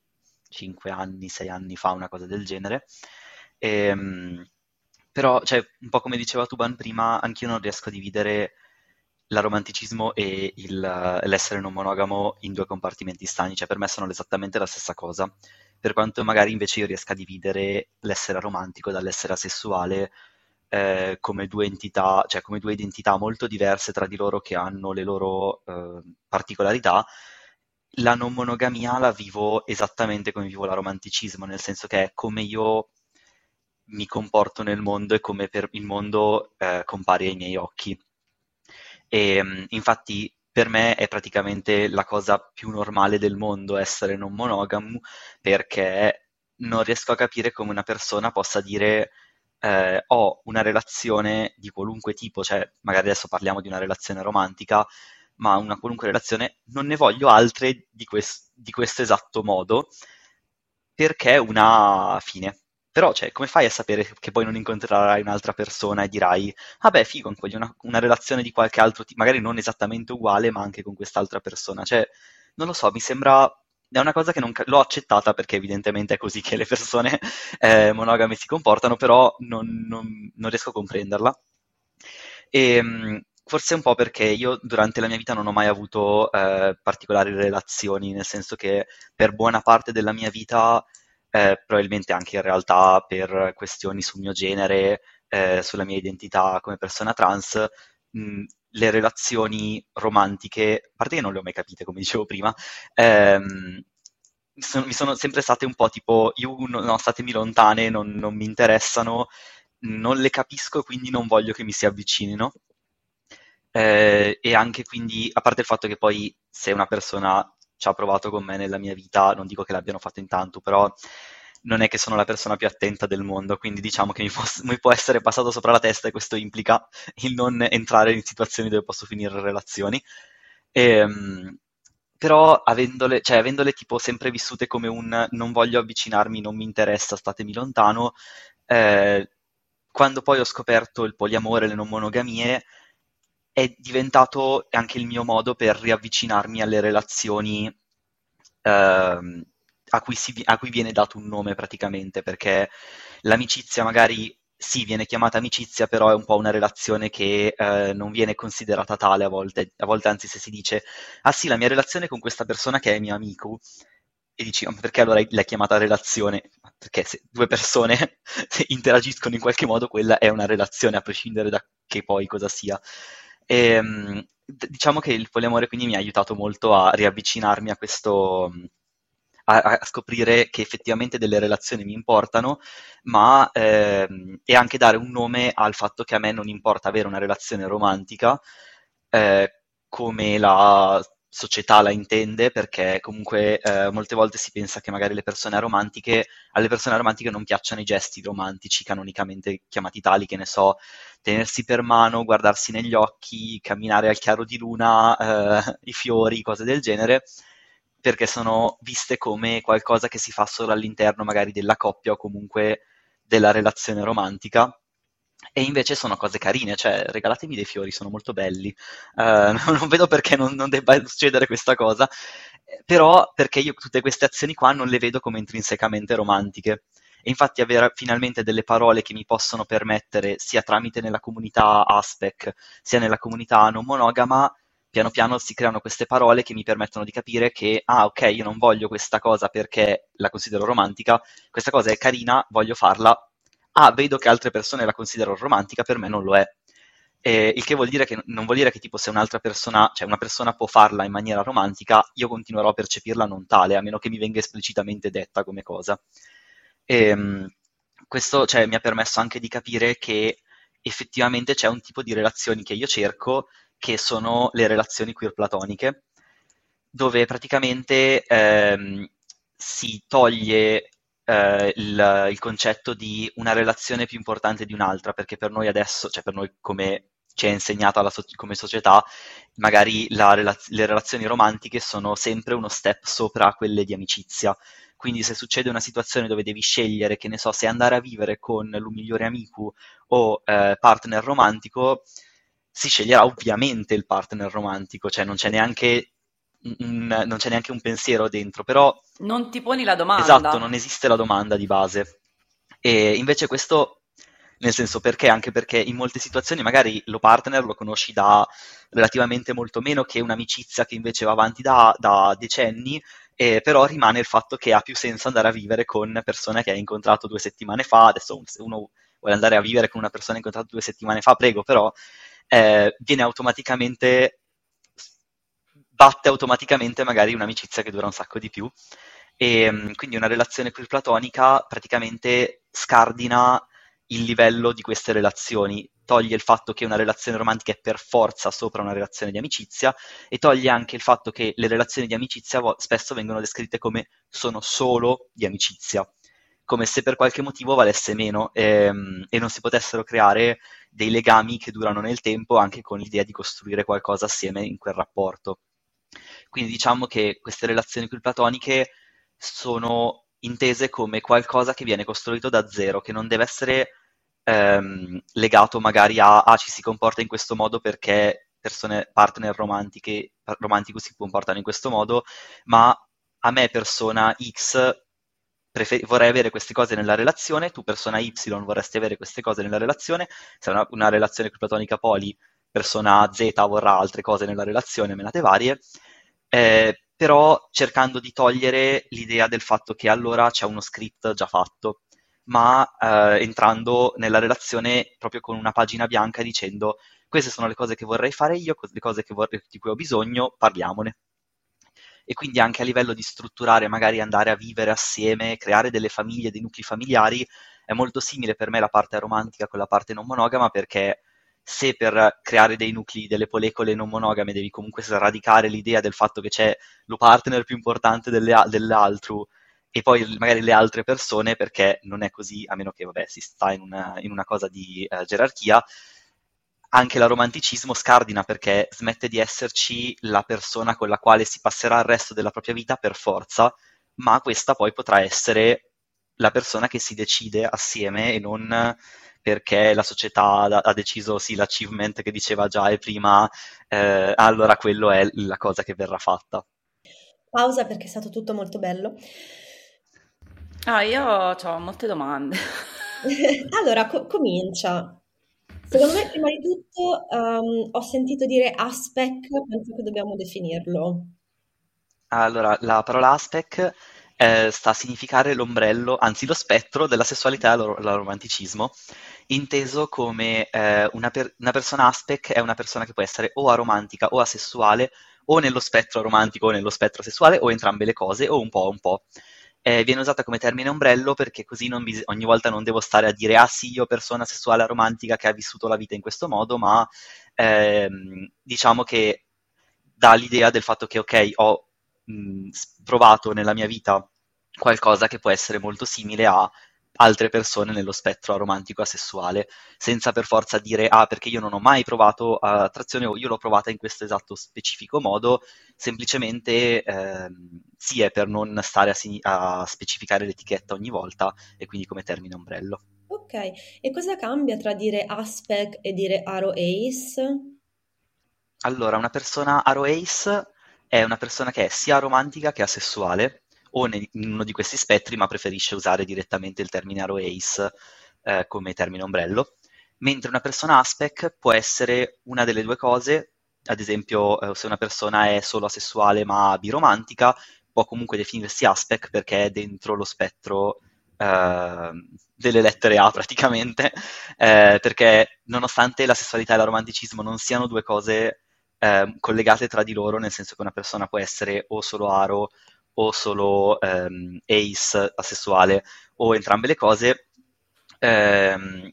5 anni, 6 anni fa, una cosa del genere. Ehm, però, cioè, un po' come diceva Tuban prima, anch'io non riesco a dividere l'aromanticismo e il- l'essere non monogamo in due compartimenti stagni, cioè per me sono esattamente la stessa cosa, per quanto magari invece io riesca a dividere l'essere romantico dall'essere asessuale eh, come due entità, cioè come due identità molto diverse tra di loro che hanno le loro eh, particolarità. La non monogamia la vivo esattamente come vivo l'aromanticismo, nel senso che è come io mi comporto nel mondo e come il mondo eh, compare ai miei occhi. E mh, infatti per me è praticamente la cosa più normale del mondo essere non monogamo perché non riesco a capire come una persona possa dire eh, ho una relazione di qualunque tipo, cioè magari adesso parliamo di una relazione romantica, ma una qualunque relazione, non ne voglio altre di, quest- di questo esatto modo perché una fine. Però, cioè, come fai a sapere che poi non incontrerai un'altra persona e dirai, ah beh, figo, voglio una, una relazione di qualche altro tipo, magari non esattamente uguale, ma anche con quest'altra persona. Cioè, non lo so, mi sembra... È una cosa che non, l'ho accettata perché evidentemente è così che le persone eh, monogame si comportano, però non, non- non riesco a comprenderla. E, mh, forse un po' perché io durante la mia vita non ho mai avuto eh, particolari relazioni, nel senso che per buona parte della mia vita eh, probabilmente anche in realtà per questioni sul mio genere, eh, sulla mia identità come persona trans, mh, le relazioni romantiche, a parte che non le ho mai capite, come dicevo prima, ehm, sono- mi sono sempre state un po' tipo, io no, no, statemi lontane, non, non mi interessano, non le capisco, quindi non voglio che mi si avvicinino. Eh, e anche quindi, a parte il fatto che poi se una persona ci ha provato con me nella mia vita, non dico che l'abbiano fatto in tanto, però non è che sono la persona più attenta del mondo, quindi diciamo che mi può, mi può essere passato sopra la testa e questo implica il non entrare in situazioni dove posso finire relazioni. Ehm, però avendole, cioè, avendole tipo sempre vissute come un non voglio avvicinarmi, non mi interessa, statemi lontano, eh, quando poi ho scoperto il poliamore e le non monogamie, è diventato anche il mio modo per riavvicinarmi alle relazioni ehm, a cui, si- a cui viene dato un nome praticamente, perché l'amicizia magari sì, viene chiamata amicizia, però è un po' una relazione che eh, non viene considerata tale a volte. A volte, anzi, se si dice, ah sì, la mia relazione con questa persona che è mio amico, e dici, ma perché allora l'hai chiamata relazione? Perché se due persone interagiscono in qualche modo, quella è una relazione, a prescindere da che poi cosa sia. E, d- diciamo che il poliamore quindi mi ha aiutato molto a riavvicinarmi a questo, a, a scoprire che effettivamente delle relazioni mi importano, ma ehm, e anche dare un nome al fatto che a me non importa avere una relazione romantica, eh, come la società la intende, perché comunque eh, molte volte si pensa che magari le persone aromantiche, alle persone aromantiche non piacciono i gesti romantici, canonicamente chiamati tali, che ne so, tenersi per mano, guardarsi negli occhi, camminare al chiaro di luna, eh, i fiori, cose del genere, perché sono viste come qualcosa che si fa solo all'interno magari della coppia o comunque della relazione romantica. E invece sono cose carine, cioè regalatemi dei fiori, sono molto belli. Eh, non vedo perché non, non debba succedere questa cosa, eh, però perché io tutte queste azioni qua non le vedo come intrinsecamente romantiche. E infatti avere finalmente delle parole che mi possono permettere, sia tramite nella comunità Aspec, sia nella comunità non monogama, piano piano si creano queste parole che mi permettono di capire che, ah, ok, io non voglio questa cosa perché la considero romantica, questa cosa è carina, voglio farla. Ah, vedo che altre persone la considerano romantica, per me non lo è. E il che vuol dire che non vuol dire che tipo se un'altra persona, cioè una persona può farla in maniera romantica, io continuerò a percepirla non tale, a meno che mi venga esplicitamente detta come cosa. E, mh, questo cioè, mi ha permesso anche di capire che effettivamente c'è un tipo di relazioni che io cerco, che sono le relazioni queer platoniche, dove praticamente ehm, si toglie eh, il, il concetto di una relazione più importante di un'altra, perché per noi adesso, cioè per noi come ci è insegnata so- come società, magari relaz- le relazioni romantiche sono sempre uno step sopra quelle di amicizia. Quindi se succede una situazione dove devi scegliere, che ne so, se andare a vivere con il migliore amico o eh, partner romantico, si sceglierà ovviamente il partner romantico, cioè non c'è neanche un, non c'è neanche un pensiero dentro, però... Non ti poni la domanda. Esatto, non esiste la domanda di base. E invece questo, nel senso perché? Anche perché in molte situazioni magari lo partner lo conosci da relativamente molto meno che un'amicizia che invece va avanti da, da decenni, eh, però rimane il fatto che ha più senso andare a vivere con persone che hai incontrato due settimane fa, adesso se uno vuole andare a vivere con una persona incontrata due settimane fa, prego, però eh, viene automaticamente batte automaticamente magari un'amicizia che dura un sacco di più. E ehm, quindi una relazione qui platonica praticamente scardina il livello di queste relazioni, toglie il fatto che una relazione romantica è per forza sopra una relazione di amicizia e toglie anche il fatto che le relazioni di amicizia spesso vengono descritte come sono solo di amicizia, come se per qualche motivo valesse meno ehm, e non si potessero creare dei legami che durano nel tempo anche con l'idea di costruire qualcosa assieme in quel rapporto. Quindi diciamo che queste relazioni qui platoniche sono intese come qualcosa che viene costruito da zero, che non deve essere ehm, legato magari a ah, ci si comporta in questo modo perché persone, partner romantiche, romantico si comportano in questo modo, ma a me persona X prefer- vorrei avere queste cose nella relazione, tu persona Y vorresti avere queste cose nella relazione, se è una, una relazione platonica poli, persona Z vorrà altre cose nella relazione, menate varie, eh, però cercando di togliere l'idea del fatto che allora c'è uno script già fatto, ma eh, entrando nella relazione proprio con una pagina bianca dicendo queste sono le cose che vorrei fare io, le cose vorrei, di cui ho bisogno, parliamone. E quindi anche a livello di strutturare, magari andare a vivere assieme, creare delle famiglie, dei nuclei familiari, è molto simile per me la parte romantica con la parte non monogama perché se per creare dei nuclei, delle molecole non monogame devi comunque sradicare l'idea del fatto che c'è lo partner più importante delle, dell'altro e poi magari le altre persone, perché non è così, a meno che vabbè, si sta in una, in una cosa di uh, gerarchia, anche la romanticismo scardina perché smette di esserci la persona con la quale si passerà il resto della propria vita per forza, ma questa poi potrà essere la persona che si decide assieme e non perché la società ha deciso sì l'achievement che diceva già e prima, eh, allora quello è la cosa che verrà fatta. Pausa perché è stato tutto molto bello. Ah, io ho molte domande. allora, co- comincia. Secondo me, prima di tutto, um, ho sentito dire aspect, penso che dobbiamo definirlo. Allora, la parola aspect eh, sta a significare l'ombrello, anzi lo spettro della sessualità e del romanticismo, inteso come eh, una, per- una, persona aspec è una persona che può essere o aromantica o asessuale, o nello spettro romantico o nello spettro sessuale, o entrambe le cose, o un po' un po'. Eh, viene usata come termine ombrello perché così bis- ogni volta non devo stare a dire ah sì, io persona sessuale aromantica che ha vissuto la vita in questo modo, ma ehm, diciamo che dà l'idea del fatto che ok, ho mh, provato nella mia vita qualcosa che può essere molto simile a altre persone nello spettro aromantico asessuale, senza per forza dire ah perché io non ho mai provato attrazione o io l'ho provata in questo esatto specifico modo, semplicemente ehm, sì è per non stare a, a, specificare l'etichetta ogni volta e quindi come termine ombrello. Ok, e cosa cambia tra dire aspect e dire aro ace? Allora, una persona aro ace è una persona che è sia romantica che asessuale, o in uno di questi spettri, ma preferisce usare direttamente il termine aro ace eh, come termine ombrello, mentre una persona aspec può essere una delle due cose, ad esempio eh, se una persona è solo asessuale ma biromantica, può comunque definirsi aspec perché è dentro lo spettro eh, delle lettere A praticamente, eh, perché nonostante la sessualità e la romanticismo non siano due cose eh, collegate tra di loro, nel senso che una persona può essere o solo aro o solo ehm, ace asessuale o entrambe le cose. Ehm,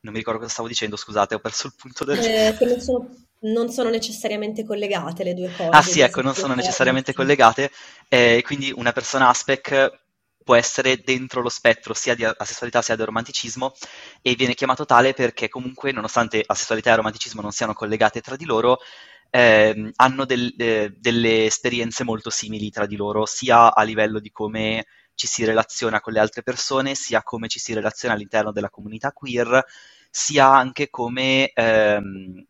non mi ricordo cosa stavo dicendo, scusate, ho perso il punto del... Eh, che non sono, non sono, necessariamente collegate le due cose. Ah sì, ecco, non sono necessariamente collegate, eh, quindi una persona aspec può essere dentro lo spettro sia di asessualità sia di romanticismo e viene chiamato tale perché comunque nonostante asessualità e romanticismo non siano collegate tra di loro, eh, hanno del, eh, delle esperienze molto simili tra di loro, sia a livello di come ci si relaziona con le altre persone, sia come ci si relaziona all'interno della comunità queer, sia anche come ehm,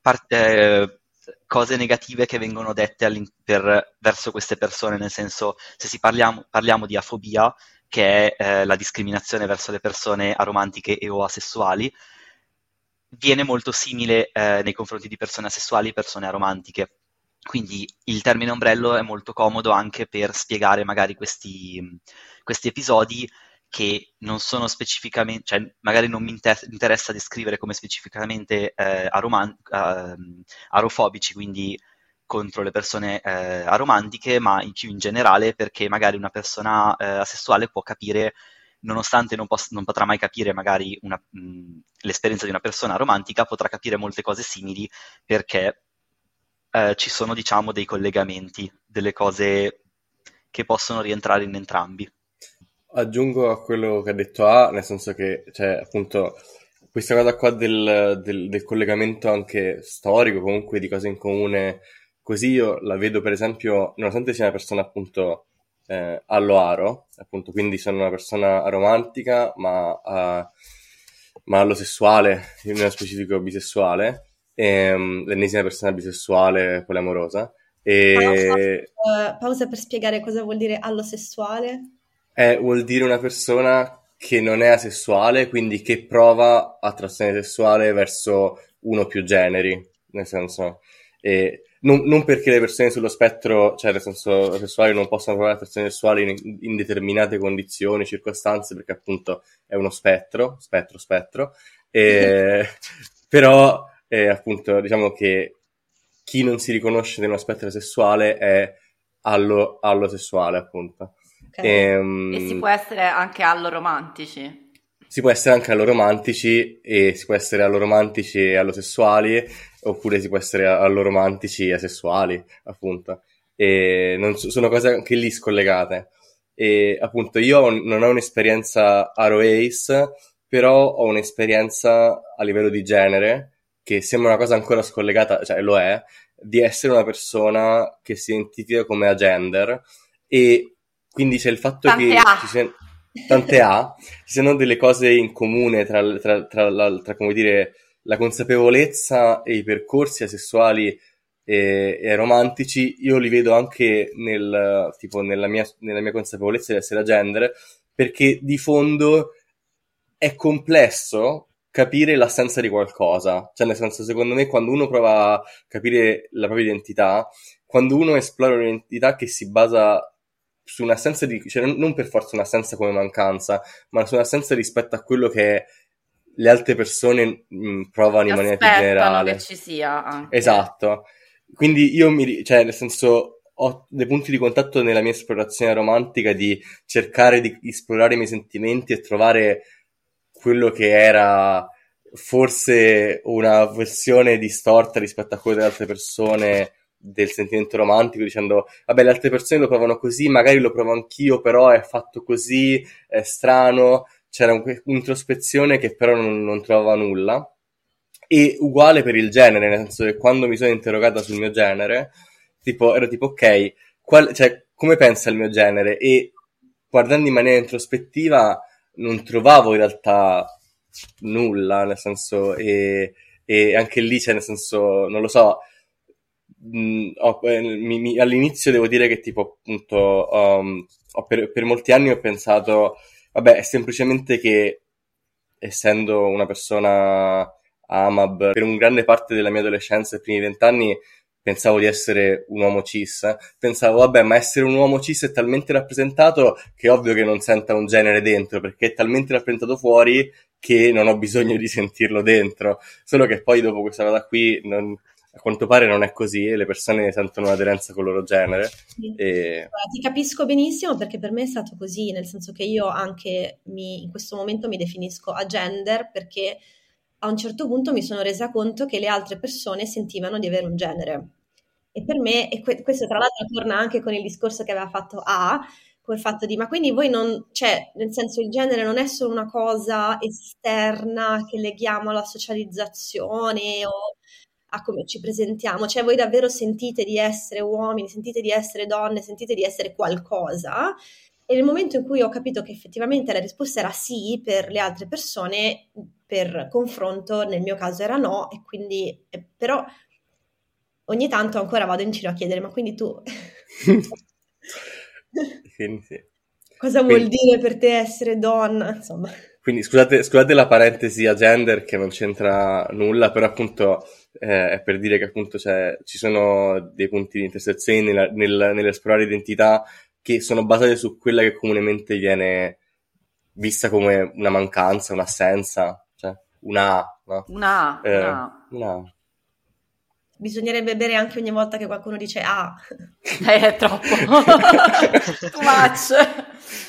part- eh, cose negative che vengono dette per, verso queste persone, nel senso se parliamo, parliamo, di afobia, che è eh, la discriminazione verso le persone aromantiche e o asessuali, viene molto simile eh, nei confronti di persone asessuali e persone aromantiche. Quindi il termine ombrello è molto comodo anche per spiegare magari questi, questi episodi che non sono specificamente, cioè magari non mi inter- interessa descrivere come specificamente eh, aroman- uh, arofobici, quindi contro le persone eh, aromantiche, ma in più in generale perché magari una persona eh, asessuale può capire, nonostante non, poss- non potrà mai capire magari una, mh, l'esperienza di una persona romantica, potrà capire molte cose simili perché eh, ci sono diciamo dei collegamenti, delle cose che possono rientrare in entrambi. Aggiungo a quello che ha detto A, nel senso che, cioè, appunto, questa cosa qua del, del, del collegamento anche storico, comunque di cose in comune, così io la vedo per esempio, nonostante sia una persona appunto eh, allo appunto, quindi sono una persona aromantica, ma, uh, ma allosessuale, nello specifico bisessuale, ehm, l'ennesima persona bisessuale poliamorosa. E... Pausa, uh, pausa per spiegare cosa vuol dire allosessuale. Eh, vuol dire una persona che non è asessuale, quindi che prova attrazione sessuale verso uno o più generi, nel senso... Eh, non, non, perché le persone sullo spettro, cioè nel senso sessuale, non possano provare attrazione sessuale in, in, determinate condizioni, circostanze, perché appunto è uno spettro, spettro, spettro, eh, però eh, appunto diciamo che chi non si riconosce nello spettro sessuale è allo, allo sessuale, appunto. Okay. Ehm, e si può essere anche alloromantici. Si può essere anche alloromantici e si può essere alloromantici e allosessuali, oppure si può essere alloromantici e asessuali, appunto. E non, sono cose anche lì scollegate. E appunto io non ho un'esperienza Aro Ace, però ho un'esperienza a livello di genere, che sembra una cosa ancora scollegata, cioè lo è, di essere una persona che si identifica come agender e quindi c'è il fatto tante che A. ci siano tante A, ci siano delle cose in comune tra, tra, tra, la, come dire, la consapevolezza e i percorsi asessuali e, e romantici, io li vedo anche nel, tipo, nella, mia, nella mia consapevolezza di essere gender, perché di fondo è complesso capire l'assenza di qualcosa. Cioè, nel senso, secondo me, quando uno prova a capire la propria identità, quando uno esplora un'identità che si basa su un'assenza di, cioè non per forza un'assenza come mancanza, ma su un'assenza rispetto a quello che le altre persone mh, provano in maniera più generale. che ci sia anche. Esatto. Quindi io mi, cioè nel senso, ho dei punti di contatto nella mia esplorazione romantica di cercare di esplorare i miei sentimenti e trovare quello che era forse una versione distorta rispetto a quelle delle altre persone del sentimento romantico dicendo vabbè le altre persone lo provano così magari lo provo anch'io però è fatto così è strano c'era un'introspezione che però non, non trovava nulla. E uguale per il genere nel senso che quando mi sono interrogata sul mio genere tipo ero tipo ok qual, cioè, come pensa il mio genere? E guardando in maniera introspettiva non trovavo in realtà nulla nel senso e, e anche lì c'è nel senso non lo so mh, mm, ho, eh, mi, mi, all'inizio devo dire che tipo appunto um, per, per, molti anni ho pensato vabbè è semplicemente che essendo una persona AMAB per un grande parte della mia adolescenza e primi vent'anni pensavo di essere un uomo cis. Pensavo vabbè ma essere un uomo cis è talmente rappresentato che è ovvio che non senta un genere dentro perché è talmente rappresentato fuori che non ho bisogno di sentirlo dentro. Solo che poi dopo questa cosa qui non, a quanto pare non è così e le persone sentono un'aderenza con il loro genere. Sì. E... Ti capisco benissimo perché per me è stato così, nel senso che io anche mi, in questo momento mi definisco a gender perché a un certo punto mi sono resa conto che le altre persone sentivano di avere un genere. E per me, e que- questo tra l'altro torna anche con il discorso che aveva fatto A, col fatto di, ma quindi voi non, cioè, nel senso il genere non è solo una cosa esterna che leghiamo alla socializzazione o a come ci presentiamo, cioè voi davvero sentite di essere uomini, sentite di essere donne, sentite di essere qualcosa. E nel momento in cui ho capito che effettivamente la risposta era sì per le altre persone, per confronto nel mio caso era no, e quindi però ogni tanto ancora vado in giro a chiedere, ma quindi tu... quindi, sì. Cosa quindi... vuol dire per te essere donna? Insomma. Quindi scusate, scusate la parentesi a gender che non c'entra nulla, però appunto eh, è per dire che appunto cioè, ci sono dei punti di intersezione nella, nel, nell'esplorare identità che sono basate su quella che comunemente viene vista come una mancanza, un'assenza, cioè una A. No? Una A. Eh, una. una. Bisognerebbe bere anche ogni volta che qualcuno dice ah. Eh, è troppo. Too much.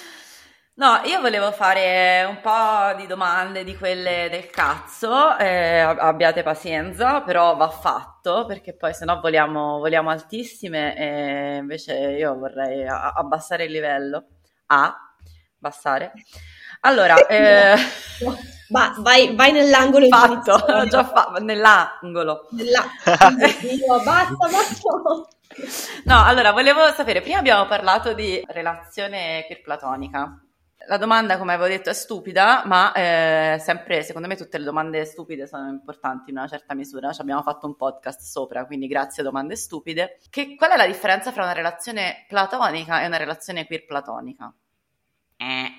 No, io volevo fare un po' di domande di quelle del cazzo, eh, abbiate pazienza, però va fatto perché poi se no voliamo, voliamo altissime e invece io vorrei abbassare il livello. A, abbassare. Allora, eh... Va, vai, vai, nell'angolo fatto, ho già fatto, nell'angolo. Nella... basta, basta. No, allora, volevo sapere, prima abbiamo parlato di relazione queer platonica. La domanda, come avevo detto, è stupida, ma eh, sempre, secondo me, tutte le domande stupide sono importanti in una certa misura. Ci abbiamo fatto un podcast sopra, quindi grazie a domande stupide. Che, qual è la differenza tra una relazione platonica e una relazione queer platonica? Eh.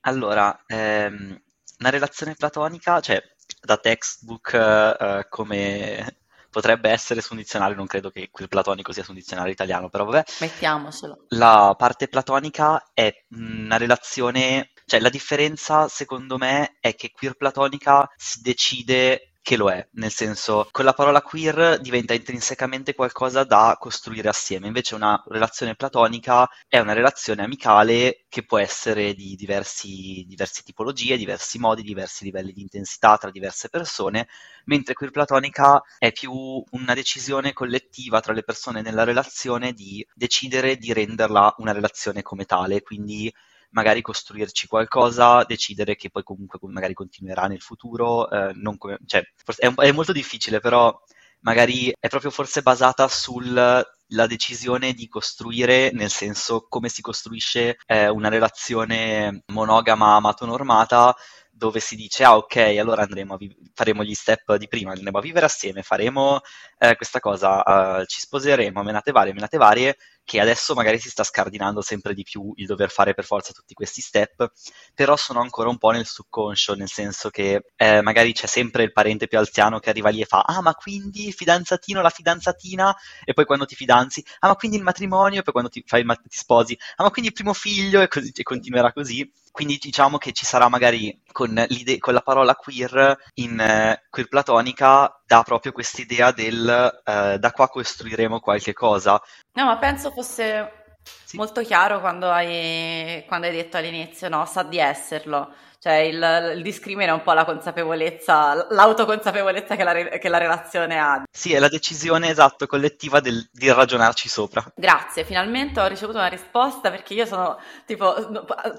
Allora, ehm, una relazione platonica, cioè da textbook eh, come potrebbe essere su un dizionario, non credo che quel platonico sia su un dizionario italiano, però vabbè. Mettiamocelo. La parte platonica è una relazione, cioè la differenza secondo me è che queer platonica si decide che lo è, nel senso con la parola queer diventa intrinsecamente qualcosa da costruire assieme, invece una relazione platonica è una relazione amicale che può essere di diversi, diverse tipologie, diversi modi, diversi livelli di intensità tra diverse persone, mentre queer platonica è più una decisione collettiva tra le persone nella relazione di decidere di renderla una relazione come tale, quindi magari costruirci qualcosa, decidere che poi comunque magari continuerà nel futuro, eh, come, cioè, è, è, molto difficile, però magari è proprio forse basata sulla decisione di costruire, nel senso come si costruisce eh, una relazione monogama amato-normata, dove si dice, ah ok, allora andremo a vi- faremo gli step di prima, andremo a vivere assieme, faremo eh, questa cosa, uh, ci sposeremo, menate varie, menate varie, che adesso magari si sta scardinando sempre di più il dover fare per forza tutti questi step, però sono ancora un po' nel subconscio, nel senso che eh, magari c'è sempre il parente più anziano che arriva lì e fa, ah ma quindi il fidanzatino, la fidanzatina, e poi quando ti fidanzi, ah ma quindi il matrimonio, e poi quando ti, fai ti sposi, ah ma quindi il primo figlio, e, così, e continuerà così. Quindi diciamo che ci sarà magari con, con la parola queer in eh, queer platonica dà proprio quest'idea del eh, da qua costruiremo qualche cosa. No, ma penso fosse sì. molto chiaro quando hai, quando hai detto all'inizio, no, sa di esserlo. Cioè il, il discrimine è un po' la consapevolezza, l'autoconsapevolezza che la, che la relazione ha. Sì, è la decisione esatto collettiva del, di ragionarci sopra. Grazie, finalmente ho ricevuto una risposta perché io sono tipo,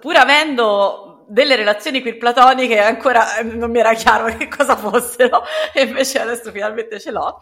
pur avendo delle relazioni qui platoniche ancora non mi era chiaro che cosa fossero e invece adesso finalmente ce l'ho.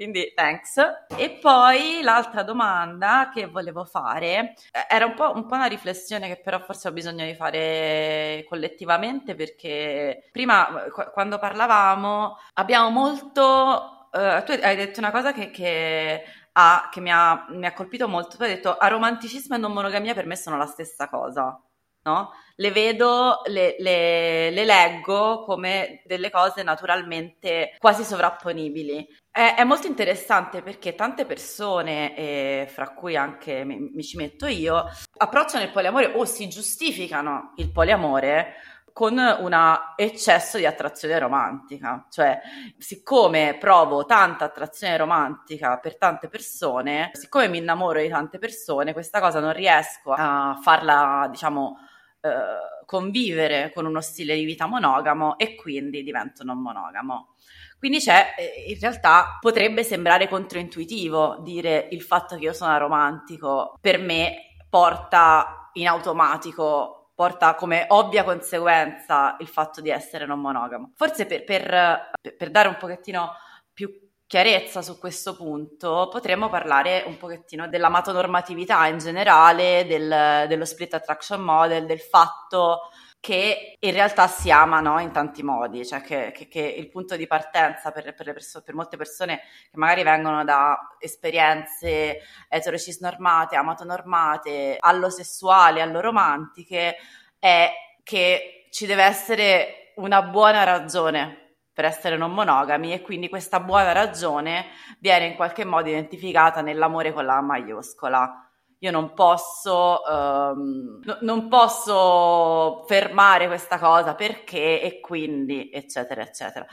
Quindi thanks. E poi l'altra domanda che volevo fare eh, era un po', un po', una riflessione che però forse ho bisogno di fare collettivamente perché prima qu- quando parlavamo abbiamo molto... Uh, tu hai detto una cosa che, che, ha, che mi, ha, mi ha colpito molto, tu hai detto aromanticismo e non monogamia per me sono la stessa cosa no? Le vedo, le, le, le, leggo come delle cose naturalmente quasi sovrapponibili. È, è molto interessante perché tante persone, eh, fra cui anche mi, mi ci metto io, approcciano il poliamore o si giustificano il poliamore con un eccesso di attrazione romantica, cioè siccome provo tanta attrazione romantica per tante persone, siccome mi innamoro di tante persone, questa cosa non riesco a farla, diciamo, eh, convivere con uno stile di vita monogamo e quindi divento non monogamo. Quindi c'è, eh, in realtà potrebbe sembrare controintuitivo dire il fatto che io sono romantico per me porta in automatico porta come ovvia conseguenza il fatto di essere non monogamo. Forse per, per, per dare un pochettino più chiarezza su questo punto, potremmo parlare un pochettino dell'amatonormatività in generale, del, dello split attraction model, del fatto che in realtà si amano in tanti modi, cioè che, che, che il punto di partenza per, per, perso- per, molte persone che magari vengono da esperienze eterocisnormate, amatonormate, allosessuali, alloromantiche, è che ci deve essere una buona ragione per essere non monogami e quindi questa buona ragione viene in qualche modo identificata nell'amore con la maiuscola io non posso, um, no, non posso fermare questa cosa perché e quindi, eccetera, eccetera.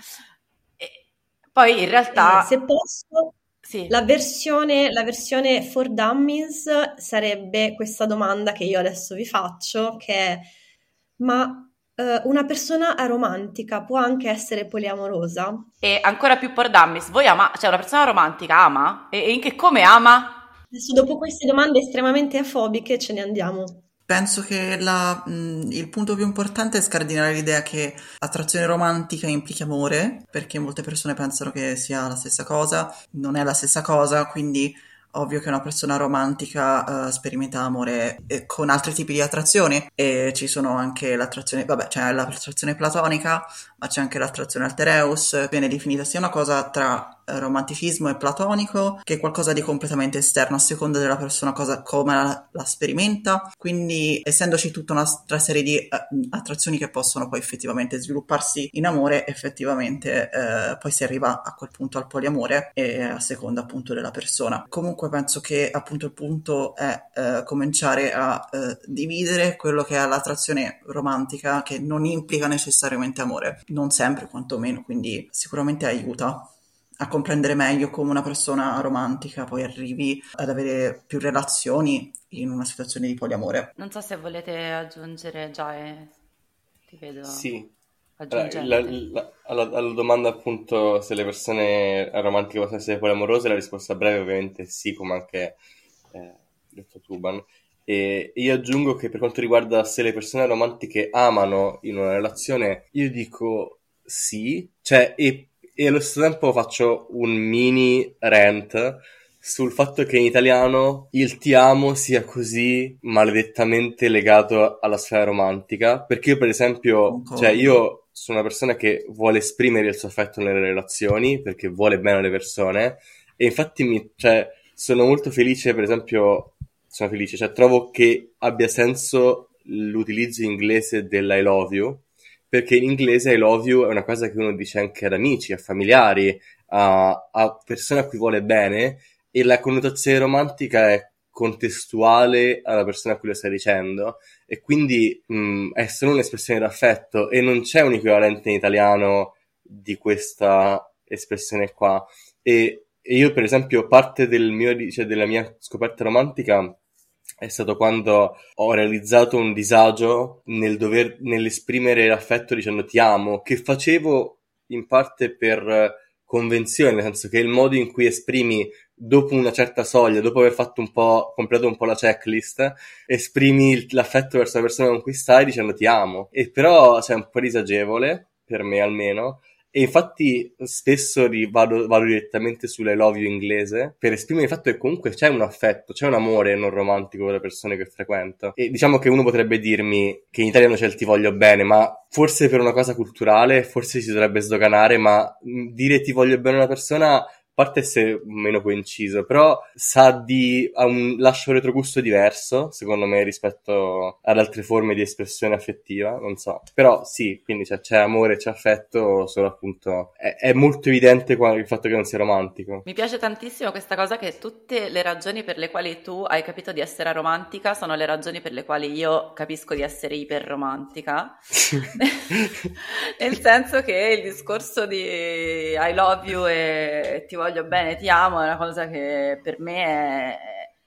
E poi in realtà... Eh, se posso, sì. la, versione, la versione for dummies sarebbe questa domanda che io adesso vi faccio, che è, ma Uh, una persona aromantica può anche essere poliamorosa? E ancora più for dummies, voi ama, cioè una persona romantica ama? E, e in che come ama? Adesso dopo queste domande estremamente afobiche ce ne andiamo. Penso che la, mh, il punto più importante è scardinare l'idea che attrazione romantica implichi amore, perché molte persone pensano che sia la stessa cosa, non è la stessa cosa, quindi ovvio che una persona romantica uh, sperimenta amore eh, con altri tipi di attrazioni e ci sono anche l'attrazione, vabbè, c'è l'attrazione platonica, ma c'è anche l'attrazione altereus, viene definita sia una cosa tra romanticismo e platonico, che è qualcosa di completamente esterno a seconda della persona cosa, come la, la sperimenta. Quindi, essendoci tutta un'altra serie di uh, attrazioni che possono poi effettivamente svilupparsi in amore, effettivamente uh, poi si arriva a quel punto al poliamore e a seconda appunto della persona. Comunque penso che appunto il punto è uh, cominciare a dividere quello che è l'attrazione romantica che non implica necessariamente amore, non sempre quantomeno, quindi sicuramente aiuta a comprendere meglio come una persona romantica poi arrivi ad avere più relazioni in una situazione di poliamore. Non so se volete aggiungere già e ti vedo. Sì. La, la, alla, alla, domanda appunto se le persone romantiche possono essere poliamorose, la risposta breve ovviamente sì, come anche eh, detto Tuban. E io aggiungo che per quanto riguarda se le persone romantiche amano in una relazione, io dico sì, cioè, e e allo stesso tempo faccio un mini rant sul fatto che in italiano il ti amo sia così maledettamente legato alla sfera romantica. Perché io, per esempio, cioè io sono una persona che vuole esprimere il suo affetto nelle relazioni perché vuole bene alle persone. E infatti mi, cioè, sono molto felice, per esempio, sono felice, cioè trovo che abbia senso l'utilizzo inglese dell'I love you perché in inglese I love you è una cosa che uno dice anche ad amici, a familiari, a, a persone a cui vuole bene e la connotazione romantica è contestuale alla persona a cui lo stai dicendo e quindi mh, è solo un'espressione d'affetto e non c'è un equivalente in italiano di questa espressione qua. E, e io per esempio parte del mio, cioè, della mia scoperta romantica è stato quando ho realizzato un disagio nel dover, nell'esprimere l'affetto dicendo ti amo, che facevo in parte per convenzione, nel senso che il modo in cui esprimi dopo una certa soglia, dopo aver fatto un po', completato un po' la checklist, esprimi l'affetto verso la persona con cui stai dicendo ti amo. E però c'è un po' disagevole, per me almeno, e infatti spesso vado, vado direttamente sulle love you inglese per esprimere il fatto che comunque c'è un affetto, c'è un amore non romantico per le persone che frequento. E diciamo che uno potrebbe dirmi che in italiano c'è il ti voglio bene, ma forse per una cosa culturale, forse si dovrebbe sdoganare, ma dire ti voglio bene a una persona parte essere meno coinciso, però sa di ha un lascia un retrogusto diverso, secondo me, rispetto ad altre forme di espressione affettiva, non so. Però sì, quindi cioè, c'è amore, c'è affetto, solo appunto è, è molto evidente il fatto che non sia romantico. Mi piace tantissimo questa cosa che tutte le ragioni per le quali tu hai capito di essere romantica sono le ragioni per le quali io capisco di essere iperromantica. Nel senso che il discorso di I love you e ti voglio voglio bene, ti amo, è una cosa che per me è,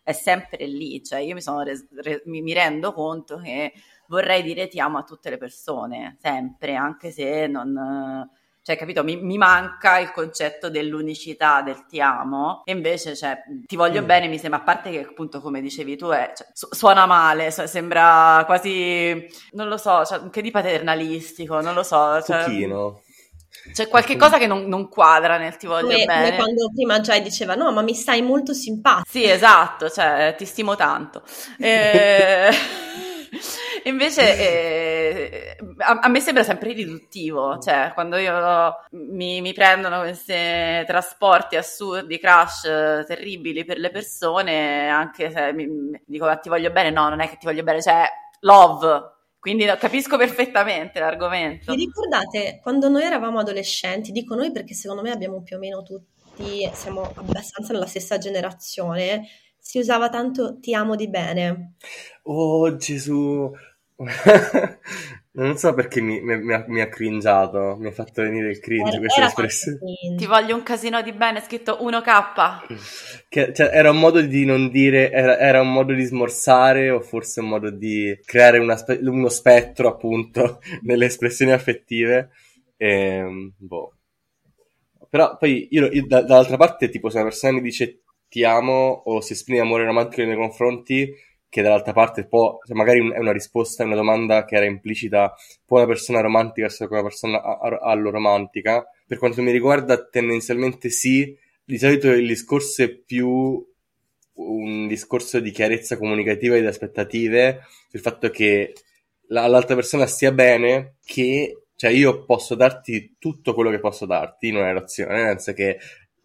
è sempre lì, cioè io mi, sono res- re- mi, mi rendo conto che vorrei dire ti amo a tutte le persone, sempre, anche se non cioè, capito, mi, mi, manca il concetto dell'unicità del ti amo, e invece, cioè, ti voglio mm. bene, mi sembra, a parte che appunto, come dicevi tu, è, cioè, su- suona male, cioè, sembra quasi, non lo so, cioè, che di paternalistico, non lo so. Cioè, Pochino. C'è qualche cosa che non, non, quadra nel ti voglio come, bene. Come quando prima Jai diceva no, ma mi stai molto simpatico. Sì, esatto, cioè ti stimo tanto. E... Invece eh, a, a, me sembra sempre riduttivo, cioè quando io mi, mi prendono questi trasporti assurdi, crash eh, terribili per le persone, anche se mi, mi dico ah, ti voglio bene, no, non è che ti voglio bene, cioè love, quindi capisco perfettamente l'argomento. Vi ricordate quando noi eravamo adolescenti, dico noi perché secondo me abbiamo più o meno tutti, siamo abbastanza nella stessa generazione, si usava tanto ti amo di bene. Oh Gesù, non so perché mi, mi, mi, ha, mi, ha, cringiato, mi ha fatto venire il cringe era, questa espressione. Ti voglio un casino di bene, scritto 1K. Che, cioè, era un modo di non dire, era, era, un modo di smorzare o forse un modo di creare una, uno spettro appunto nelle espressioni affettive. E, ehm, boh. Però poi io, io da, dall'altra parte, tipo se una persona mi dice ti amo o si esprime amore romantico nei miei confronti, che dall'altra parte può, magari è una risposta a una domanda che era implicita, può una persona romantica essere una persona alloromantica? Per quanto mi riguarda, tendenzialmente sì. Di solito il discorso è più un discorso di chiarezza comunicativa e di aspettative, sul fatto che l'altra persona stia bene, che cioè io posso darti tutto quello che posso darti in una relazione, nel senso che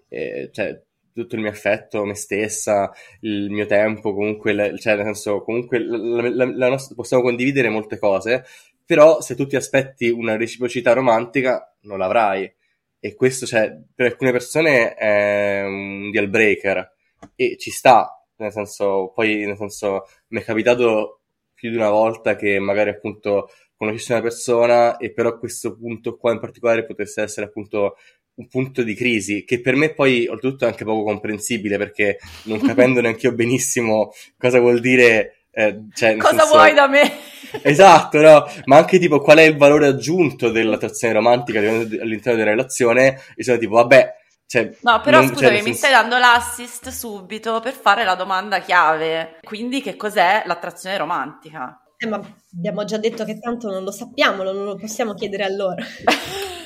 eh, cioè, tutto il mio affetto, me stessa, il mio tempo, comunque, cioè nel senso, comunque la, la, la nostra, possiamo condividere molte cose, però se tu ti aspetti una reciprocità romantica, non l'avrai. E questo, cioè, per alcune persone è un deal breaker e ci sta, nel senso, poi, nel senso, mi è capitato più di una volta che magari appunto conoscessi una persona e però questo punto qua in particolare potesse essere appunto un punto di crisi che per me poi oltretutto è anche poco comprensibile perché non capendo neanche io benissimo cosa vuol dire eh, cioè, cosa senso... vuoi da me? esatto, no? ma anche tipo qual è il valore aggiunto dell'attrazione romantica all'interno della relazione e sono tipo vabbè cioè, no, però non, scusami, cioè, mi stai dando l'assist subito per fare la domanda chiave. Quindi, che cos'è l'attrazione romantica? Eh, ma abbiamo già detto che tanto non lo sappiamo, non lo possiamo chiedere a loro.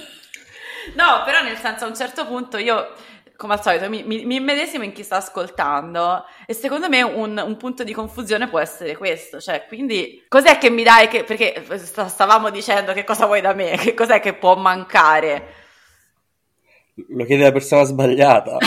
No, però nel senso a un certo punto io, come al solito, mi, mi, mi immedesimo in chi sta ascoltando e secondo me un, un, punto di confusione può essere questo, cioè quindi cos'è che mi dai, che, perché stavamo dicendo che cosa vuoi da me, che cos'è che può mancare? Lo chiede la persona sbagliata,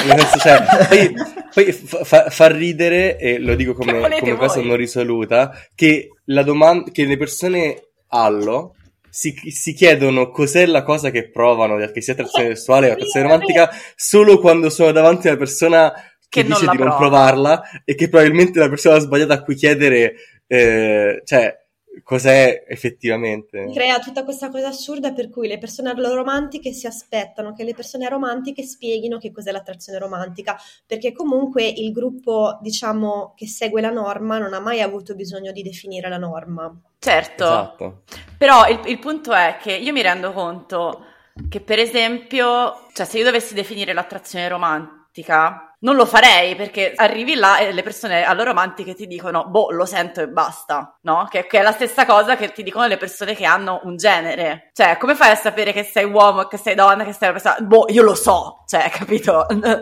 cioè, poi, poi fa, fa, ridere, e lo dico come, come cosa non risoluta, che, la domanda, che le persone allo si, si, chiedono cos'è la cosa che provano, che sia attrazione sessuale o attrazione romantica, solo quando sono davanti a una persona che, che dice di non provarla e che probabilmente è la persona sbagliata a cui chiedere, eh, cioè, cos'è effettivamente. Crea tutta questa cosa assurda per cui le persone romantiche si aspettano che le persone romantiche spieghino che cos'è l'attrazione romantica, perché comunque il gruppo, diciamo, che segue la norma non ha mai avuto bisogno di definire la norma. Certo, esatto. però il, il punto è che io mi rendo conto che per esempio, cioè se io dovessi definire l'attrazione romantica, non lo farei perché arrivi là e le persone alloromantiche ti dicono boh, lo sento e basta, no? Che, che, è la stessa cosa che ti dicono le persone che hanno un genere. Cioè, come fai a sapere che sei uomo, che sei donna, che sei una persona? Boh, io lo so, cioè, capito? Ok.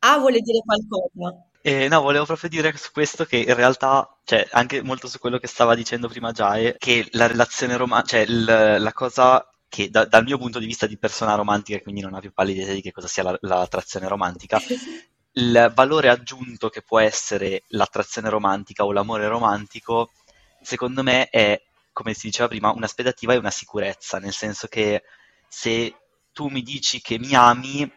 A vuole dire qualcosa. Eh, no, volevo proprio dire su questo che in realtà, cioè, anche molto su quello che stava dicendo prima Giae, che la relazione romantica, cioè il, la cosa che da, dal mio punto di vista di persona romantica, quindi non ha più pallida idea di che cosa sia la, l'attrazione romantica, il valore aggiunto che può essere l'attrazione romantica o l'amore romantico, secondo me è, come si diceva prima, un'aspettativa e una sicurezza, nel senso che se tu mi dici che mi ami,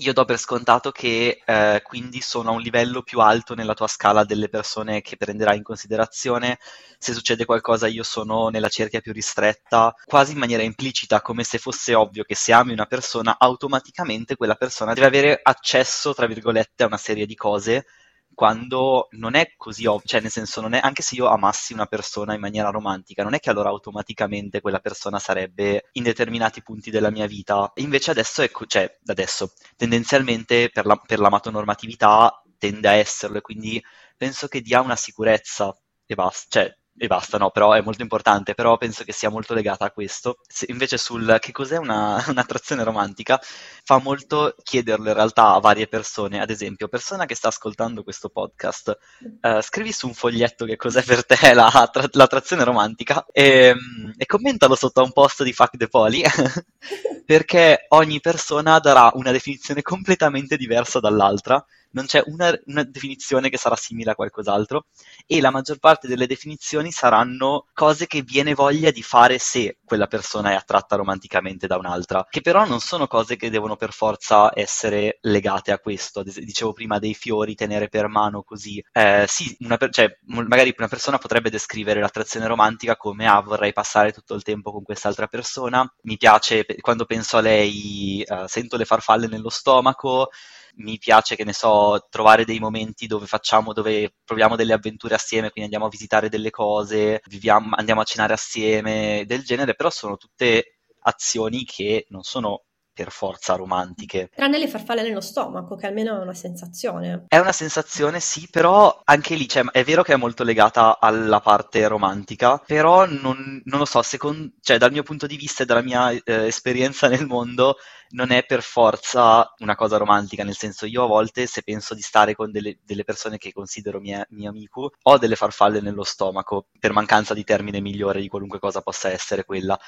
io do per scontato che eh, quindi sono a un livello più alto nella tua scala delle persone che prenderai in considerazione. Se succede qualcosa io sono nella cerchia più ristretta, quasi in maniera implicita, come se fosse ovvio che se ami una persona, automaticamente quella persona deve avere accesso, tra virgolette, a una serie di cose quando non è così ovvio, cioè nel senso non è, anche se io amassi una persona in maniera romantica, non è che allora automaticamente quella persona sarebbe in determinati punti della mia vita. Invece adesso, ecco, cioè adesso, tendenzialmente per, la, per l'amatonormatività tende a esserlo e quindi penso che dia una sicurezza e basta, cioè e basta, no, però è molto importante, però penso che sia molto legata a questo. Se invece sul che cos'è una, un'attrazione romantica, fa molto chiederlo in realtà a varie persone, ad esempio, persona che sta ascoltando questo podcast, uh, scrivi su un foglietto che cos'è per te la, tra, l'attrazione romantica e, e, commentalo sotto a un post di Fuck the Poli, perché ogni persona darà una definizione completamente diversa dall'altra non c'è una, una, definizione che sarà simile a qualcos'altro e la maggior parte delle definizioni saranno cose che viene voglia di fare se quella persona è attratta romanticamente da un'altra, che però non sono cose che devono per forza essere legate a questo. Dicevo prima dei fiori, tenere per mano così. Eh, sì, una per- cioè, magari una persona potrebbe descrivere l'attrazione romantica come ah, vorrei passare tutto il tempo con quest'altra persona, mi piace, quando penso a lei, uh, sento le farfalle nello stomaco, mi piace, che ne so, trovare dei momenti dove facciamo, dove proviamo delle avventure assieme, quindi andiamo a visitare delle cose, viviamo, andiamo a cenare assieme, del genere, però sono tutte azioni che non sono per forza romantiche. Tranne le farfalle nello stomaco, che almeno è una sensazione. È una sensazione, sì, però anche lì cioè, è vero che è molto legata alla parte romantica, però non, non lo so, secondo, cioè, dal mio punto di vista e dalla mia eh, esperienza nel mondo, non è per forza una cosa romantica, nel senso io a volte se penso di stare con delle, delle persone che considero mie, mio amico, ho delle farfalle nello stomaco, per mancanza di termine migliore di qualunque cosa possa essere quella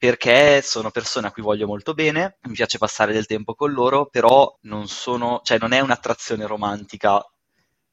perché sono persone a cui voglio molto bene, mi piace passare del tempo con loro, però non sono, cioè non è un'attrazione romantica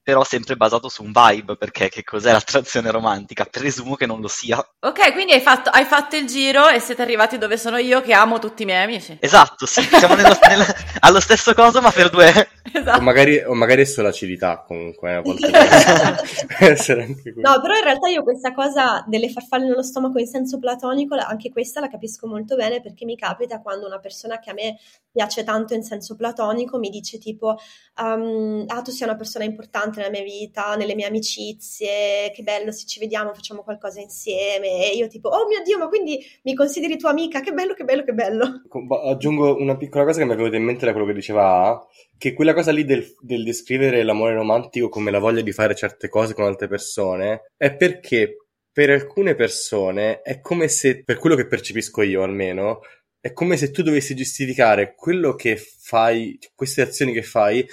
però sempre basato su un vibe, perché che cos'è l'attrazione romantica? Presumo che non lo sia. Ok, quindi hai fatto, hai fatto il giro e siete arrivati dove sono io che amo tutti i miei amici. Esatto, sì, siamo nello, nel, allo stesso coso ma per due. Esatto. O, magari, o magari è solo acidità comunque, a volte essere anche No, però in realtà io questa cosa delle farfalle nello stomaco in senso platonico, anche questa la capisco molto bene perché mi capita quando una persona che a me piace tanto in senso platonico mi dice tipo, um, ah tu sei una persona importante nella mia vita, nelle mie amicizie, che bello se ci vediamo, facciamo qualcosa insieme. E io tipo, oh mio Dio, ma quindi mi consideri tua amica? Che bello, che bello, che bello. Aggiungo una piccola cosa che mi è venuta in mente da quello che diceva che quella cosa lì del, del descrivere l'amore romantico come la voglia di fare certe cose con altre persone è perché per alcune persone è come se, per quello che percepisco io almeno, è come se tu dovessi giustificare quello che fai, queste azioni che fai,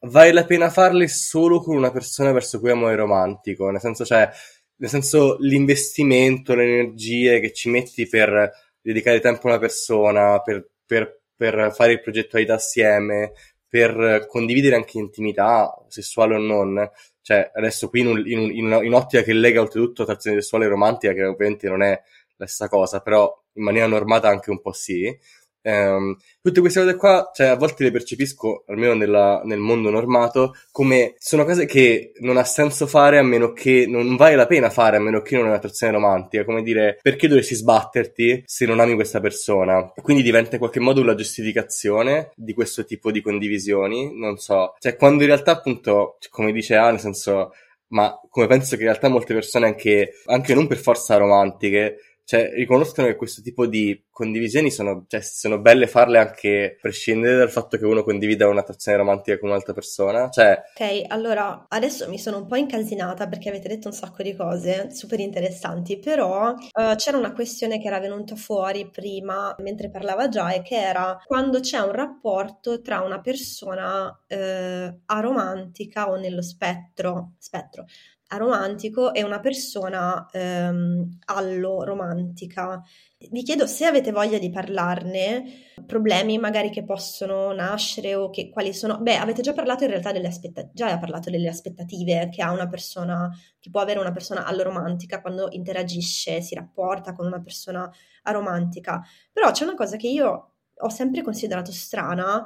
vale la pena farle solo con una persona verso cui amore romantico, nel senso, cioè, nel senso l'investimento, le energie che ci metti per dedicare tempo a una persona, per, per, per fare il progetto a vita assieme, per condividere anche intimità, sessuale o non, cioè adesso qui in, un, in, un, in, una, in ottica che lega oltretutto attrazione sessuale e romantica, che ovviamente non è la stessa cosa, però in maniera normata anche un po' sì, Um, tutte queste cose qua, cioè a volte le percepisco, almeno nella, nel mondo normato, come sono cose che non ha senso fare a meno che non vale la pena fare a meno che non è un'attrazione romantica. Come dire, perché dovresti sbatterti se non ami questa persona? Quindi diventa in qualche modo una giustificazione di questo tipo di condivisioni. Non so, cioè quando in realtà, appunto, come dice A, nel senso, ma come penso che in realtà molte persone anche, anche non per forza romantiche, cioè, riconoscono che questo tipo di condivisioni sono, cioè, sono belle farle anche prescindere dal fatto che uno condivida un'attrazione romantica con un'altra persona. Cioè... Ok, allora adesso mi sono un po' incasinata perché avete detto un sacco di cose super interessanti, però uh, c'era una questione che era venuta fuori prima mentre parlava già e che era quando c'è un rapporto tra una persona uh, aromantica o nello spettro, spettro aromantico e una persona ehm, allo-romantica. Vi chiedo se avete voglia di parlarne, problemi magari che possono nascere o che, quali sono... Beh, avete già parlato in realtà delle aspettative, già parlato delle aspettative che ha una persona, che può avere una persona allo-romantica quando interagisce, si rapporta con una persona aromantica. Però c'è una cosa che io ho sempre considerato strana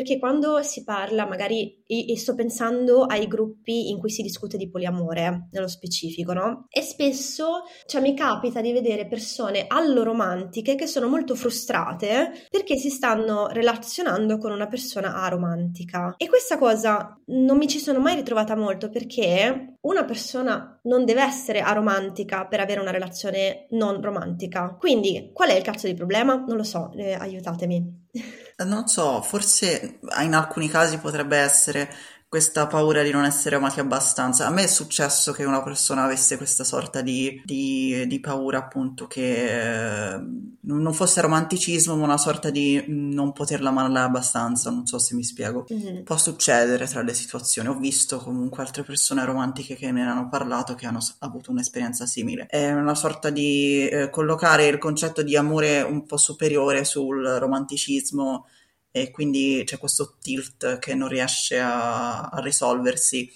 perché quando si parla, magari, e, sto pensando ai gruppi in cui si discute di poliamore, nello specifico, no? E spesso, cioè, mi capita di vedere persone alloromantiche che sono molto frustrate perché si stanno relazionando con una persona aromantica. E questa cosa non mi ci sono mai ritrovata molto perché una persona non deve essere aromantica per avere una relazione non romantica. Quindi, qual è il cazzo di problema? Non lo so, eh, aiutatemi. Non so, forse in alcuni casi potrebbe essere questa paura di non essere amati abbastanza. A me è successo che una persona avesse questa sorta di, di, di paura, appunto, che eh, non fosse romanticismo, ma una sorta di non poterla amare abbastanza. Non so se mi spiego. Mm-hmm. Può succedere tra le situazioni. Ho visto comunque altre persone romantiche che me ne hanno parlato, che hanno avuto un'esperienza simile. È una sorta di eh, collocare il concetto di amore un po' superiore sul romanticismo e quindi c'è questo tilt che non riesce a, a risolversi,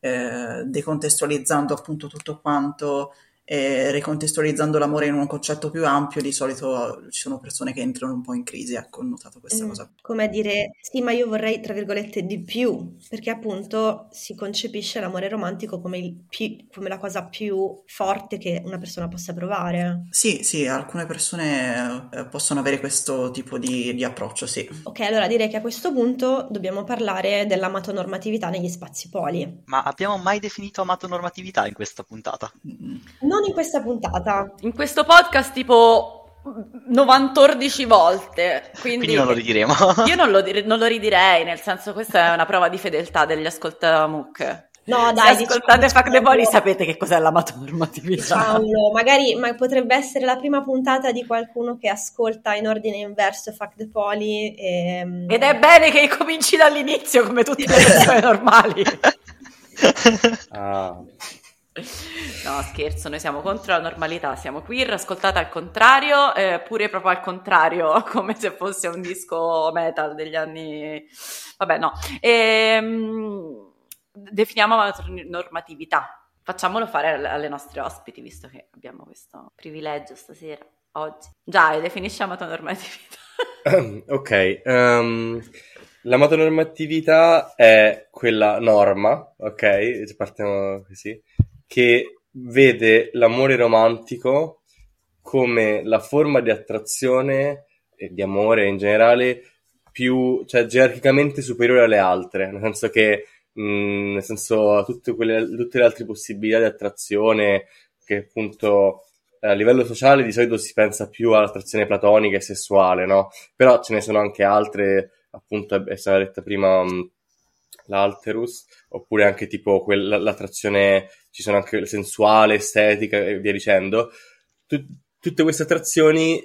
eh, decontestualizzando appunto tutto quanto e ricontestualizzando l'amore in un concetto più ampio, di solito ci sono persone che entrano un po' in crisi, ecco, ho notato questa mm, cosa. Come a dire, sì, ma io vorrei, tra virgolette, di più, perché appunto si concepisce l'amore romantico come, più, come la cosa più forte che una persona possa provare. Sì, sì, alcune persone eh, possono avere questo tipo di, di approccio, sì. Ok, allora direi che a questo punto dobbiamo parlare dell'amatonormatività negli spazi poli. Ma abbiamo mai definito amatonormatività in questa puntata? Mm. No, non in questa puntata. In questo podcast tipo 94 volte. Quindi, quindi non lo ridiremo. io non lo, dire, non lo, ridirei, nel senso questa è una prova di fedeltà degli ascoltamuc. No, dai, Se ascoltate diciamo, Fact the Poli sapete che cos'è l'amatonormatività. Diciamolo, magari ma potrebbe essere la prima puntata di qualcuno che ascolta in ordine inverso Fact the Poli. E... Ehm, Ed è bene che cominci dall'inizio come tutte le persone normali. ah. No, scherzo, noi siamo contro la normalità, siamo queer, ascoltate al contrario, eh, pure proprio al contrario, come se fosse un disco metal degli anni... Vabbè, no. Ehm, definiamo la normatività, facciamolo fare alle nostre ospiti, visto che abbiamo questo privilegio stasera, oggi. Già, definisciamo la normatività. ok, um, la motonormatività è quella norma, ok? Partiamo così che vede l'amore romantico come la forma di attrazione e di amore in generale più, cioè gerarchicamente superiore alle altre, nel senso che, mh, mm, nel senso, tutte, quelle, tutte le altre possibilità di attrazione che appunto a livello sociale di solito si pensa più all'attrazione platonica e sessuale, no? Però ce ne sono anche altre, appunto, è stata detta prima mh, mm, l'alterus, oppure anche tipo quella, l'attrazione, ci sono anche sensuale, estetica e via dicendo. Tut- tutte queste attrazioni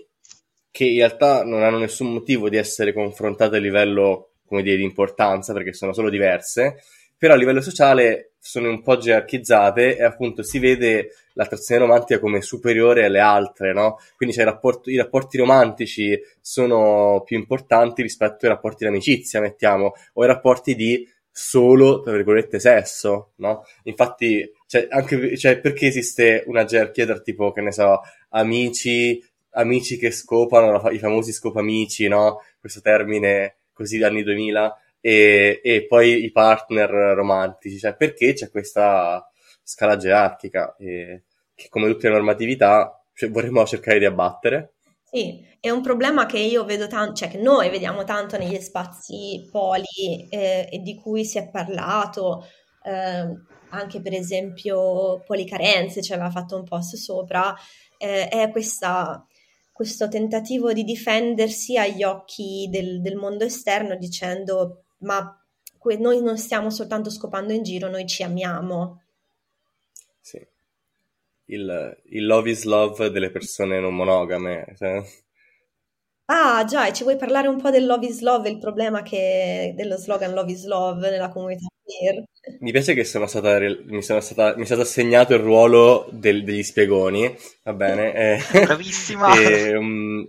che in realtà non hanno nessun motivo di essere confrontate a livello, come dire, di importanza, perché sono solo diverse, però a livello sociale sono un po' gerarchizzate e appunto si vede l'attrazione romantica come superiore alle altre, no? Quindi rapporto, i rapporti romantici sono più importanti rispetto ai rapporti di amicizia, mettiamo, o ai rapporti di solo, tra virgolette, sesso, no? Infatti, cioè, anche, cioè, perché esiste una gerarchia tra tipo, che ne so, amici, amici che scopano, i famosi scopamici, no? Questo termine così dagli anni 2000, e, e poi i partner romantici, cioè, perché c'è questa scala gerarchica, e, che come tutte le normatività cioè, vorremmo cercare di abbattere. Sì, è un problema che io vedo tanto, cioè che noi vediamo tanto negli spazi poli eh, e di cui si è parlato, eh, anche per esempio Policarenze ci aveva fatto un post sopra, eh, è questa, questo tentativo di difendersi agli occhi del, del mondo esterno dicendo ma que- noi non stiamo soltanto scopando in giro, noi ci amiamo. Sì il, il love is love delle persone non monogame. Cioè. Ah, già, e ci vuoi parlare un po' del love is love, il problema che dello slogan love is love nella comunità queer? Mi piace che sono stata, mi, sono stata, mi è stato assegnato il ruolo del, degli spiegoni, va bene? Eh, Bravissima! e, um,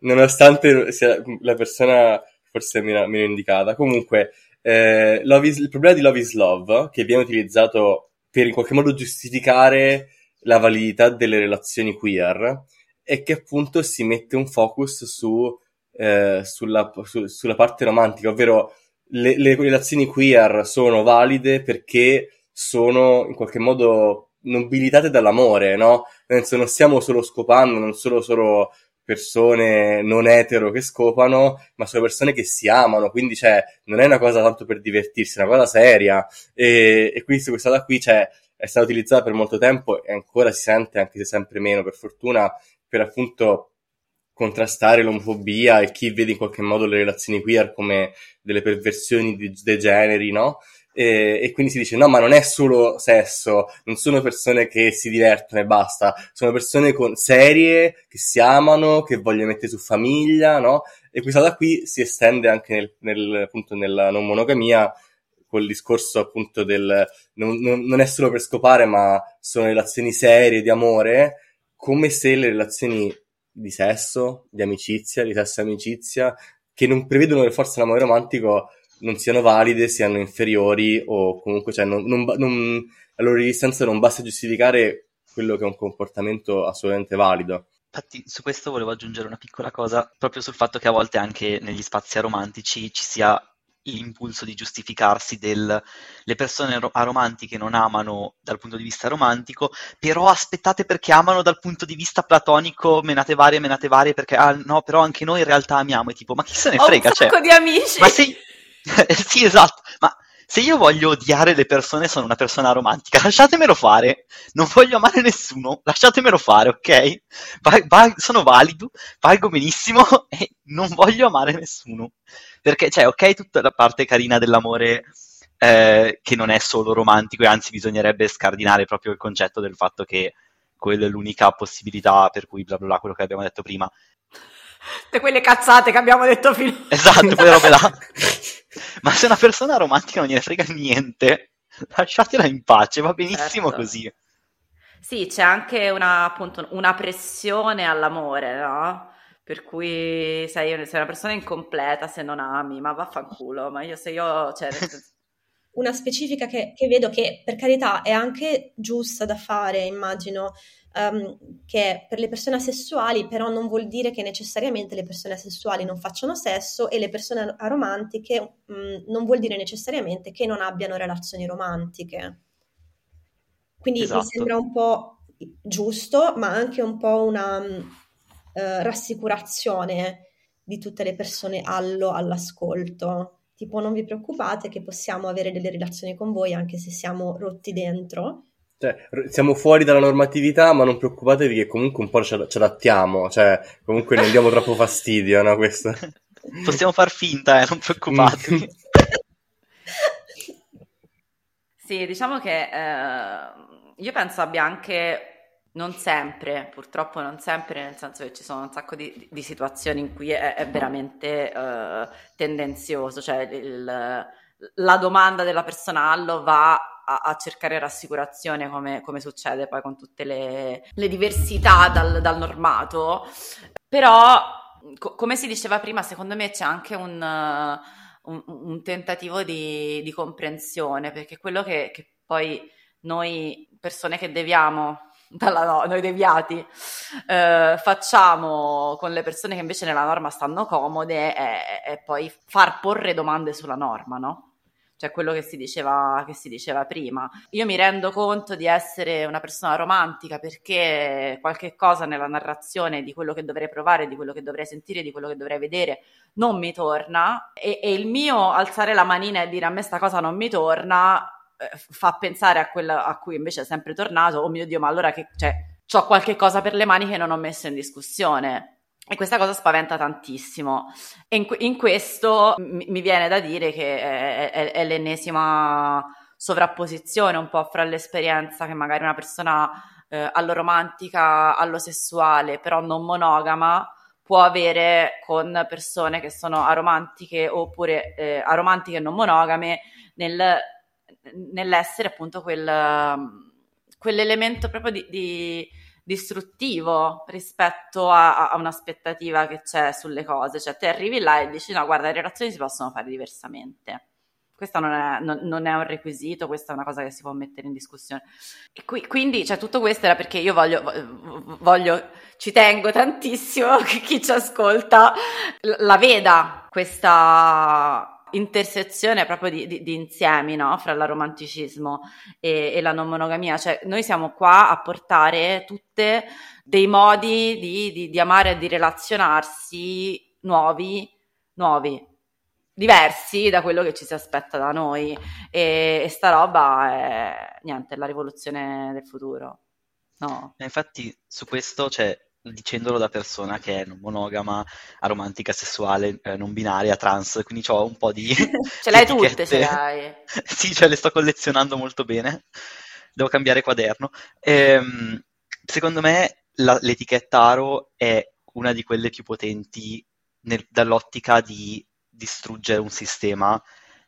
nonostante sia la persona forse meno, meno indicata, comunque eh, is, il problema di love is love, che viene utilizzato per in qualche modo giustificare la validità delle relazioni queer è che appunto si mette un focus su, eh, sulla, su, sulla parte romantica, ovvero le, le relazioni queer sono valide perché sono in qualche modo nobilitate dall'amore, no? Nel senso non stiamo solo scopando, non solo solo persone non etero che scopano, ma sono persone che si amano, quindi cioè, non è una cosa tanto per divertirsi, è una cosa seria. E, e quindi questa cosa qui cioè, è stata utilizzata per molto tempo e ancora si sente, anche se sempre meno, per fortuna, per appunto contrastare l'omofobia e chi vede in qualche modo le relazioni queer come delle perversioni di degeneri, no? E, e, quindi si dice no ma non è solo sesso non sono persone che si divertono e basta sono persone con, serie che si amano che vogliono mettere su famiglia no e questa cosa qui si estende anche nel, nel, appunto nella non monogamia col discorso appunto del non, non, non è solo per scopare ma sono relazioni serie di amore come se le relazioni di sesso di amicizia di sesso e amicizia che non prevedono per forza l'amore romantico non siano valide, siano inferiori o comunque cioè, non, non, non, la loro esistenza non basta giustificare quello che è un comportamento assolutamente valido. Infatti su questo volevo aggiungere una piccola cosa, proprio sul fatto che a volte anche negli spazi aromantici ci sia l'impulso di giustificarsi del le persone aromantiche non amano dal punto di vista romantico, però aspettate perché amano dal punto di vista platonico, menate varie, menate varie, perché ah, no, però anche noi in realtà amiamo, e tipo, ma chi se ne frega? Ho un sacco cioè, di amici! Ma sei, sì, esatto, ma se io voglio odiare le persone sono una persona romantica, lasciatemelo fare, non voglio amare nessuno, lasciatemelo fare, ok? Va- va- sono valido, valgo benissimo e non voglio amare nessuno. Perché, cioè, ok, tutta la parte carina dell'amore eh, che non è solo romantico e anzi bisognerebbe scardinare proprio il concetto del fatto che quella è l'unica possibilità per cui bla bla bla, quello che abbiamo detto prima. Tutte quelle cazzate che abbiamo detto fino Esatto, quelle robe là. Ma se una persona romantica non gliene frega niente, lasciatela in pace, va benissimo Certo. così. Sì, c'è anche una, appunto, una pressione all'amore, no? Per cui sei, sei una persona incompleta se non ami, ma vaffanculo, ma io se io, cioè, Una specifica che, che vedo che per carità è anche giusta da fare, immagino, ehm, che per le persone asessuali però non vuol dire che necessariamente le persone asessuali non facciano sesso e le persone aromantiche mh, non vuol dire necessariamente che non abbiano relazioni romantiche. Quindi mi Esatto. sembra un po' giusto, ma anche un po' una eh, rassicurazione di tutte le persone allo all'ascolto. Tipo, non vi preoccupate che possiamo avere delle relazioni con voi anche se siamo rotti dentro. Cioè, siamo fuori dalla normatività, ma non preoccupatevi che comunque un po' ci adattiamo, cioè, comunque non diamo troppo fastidio, no? Questo. Possiamo far finta, eh, non preoccupatevi. Sì, diciamo che eh, io penso abbia anche, non sempre, purtroppo non sempre, nel senso che ci sono un sacco di, di situazioni in cui è, è veramente eh, tendenzioso, cioè il- la domanda della persona allo va a, a cercare rassicurazione come, come succede poi con tutte le, le diversità dal, dal normato, però co- come si diceva prima, secondo me c'è anche un... eh, un, un tentativo di, di comprensione, perché quello che, che poi noi, persone che deviamo, dalla no- noi deviati, eh, facciamo con le persone che invece nella norma stanno comode è, è poi far porre domande sulla norma, no? Cioè quello che si diceva, che si diceva prima. Io mi rendo conto di essere una persona romantica perché qualche cosa nella narrazione di quello che dovrei provare, di quello che dovrei sentire, di quello che dovrei vedere non mi torna e, e il mio alzare la manina e dire a me sta cosa non mi torna eh, fa pensare a quella a cui invece è sempre tornato, oh mio Dio, ma allora che cioè, ho qualche cosa per le mani che non ho messo in discussione. E questa cosa spaventa tantissimo. E in, in questo mi, mi viene da dire che è, è- è l'ennesima sovrapposizione un po' fra l'esperienza che magari una persona eh, alloromantica, allosessuale, però non monogama, può avere con persone che sono aromantiche oppure eh, aromantiche e non monogame nel- nell'essere appunto quel, quell'elemento proprio di, di- distruttivo rispetto a, a un'aspettativa che c'è sulle cose. Cioè, te arrivi là e dici: no, guarda, le relazioni si possono fare diversamente. Questo non è, non- non è un requisito, questa è una cosa che si può mettere in discussione. Qui- quindi, cioè, tutto questo era perché io voglio, voglio, ci tengo tantissimo che chi ci ascolta la veda questa intersezione proprio di, di, di insiemi, no? Fra l'aromanticismo e, e, la non monogamia. Cioè, noi siamo qua a portare tutte dei modi di, di amare e di relazionarsi nuovi, nuovi, diversi da quello che ci si aspetta da noi. E, e sta roba è, niente, è la rivoluzione del futuro. No. Infatti, su questo, cioè, dicendolo da persona che è non monogama, aromantica, sessuale, eh, non binaria, trans, quindi ho un po' di... ce l'hai tutte, ce l'hai. sì, cioè le sto collezionando molto bene. Devo cambiare quaderno. Ehm, secondo me la, l'etichetta aro è una di quelle più potenti nel, dall'ottica di distruggere un sistema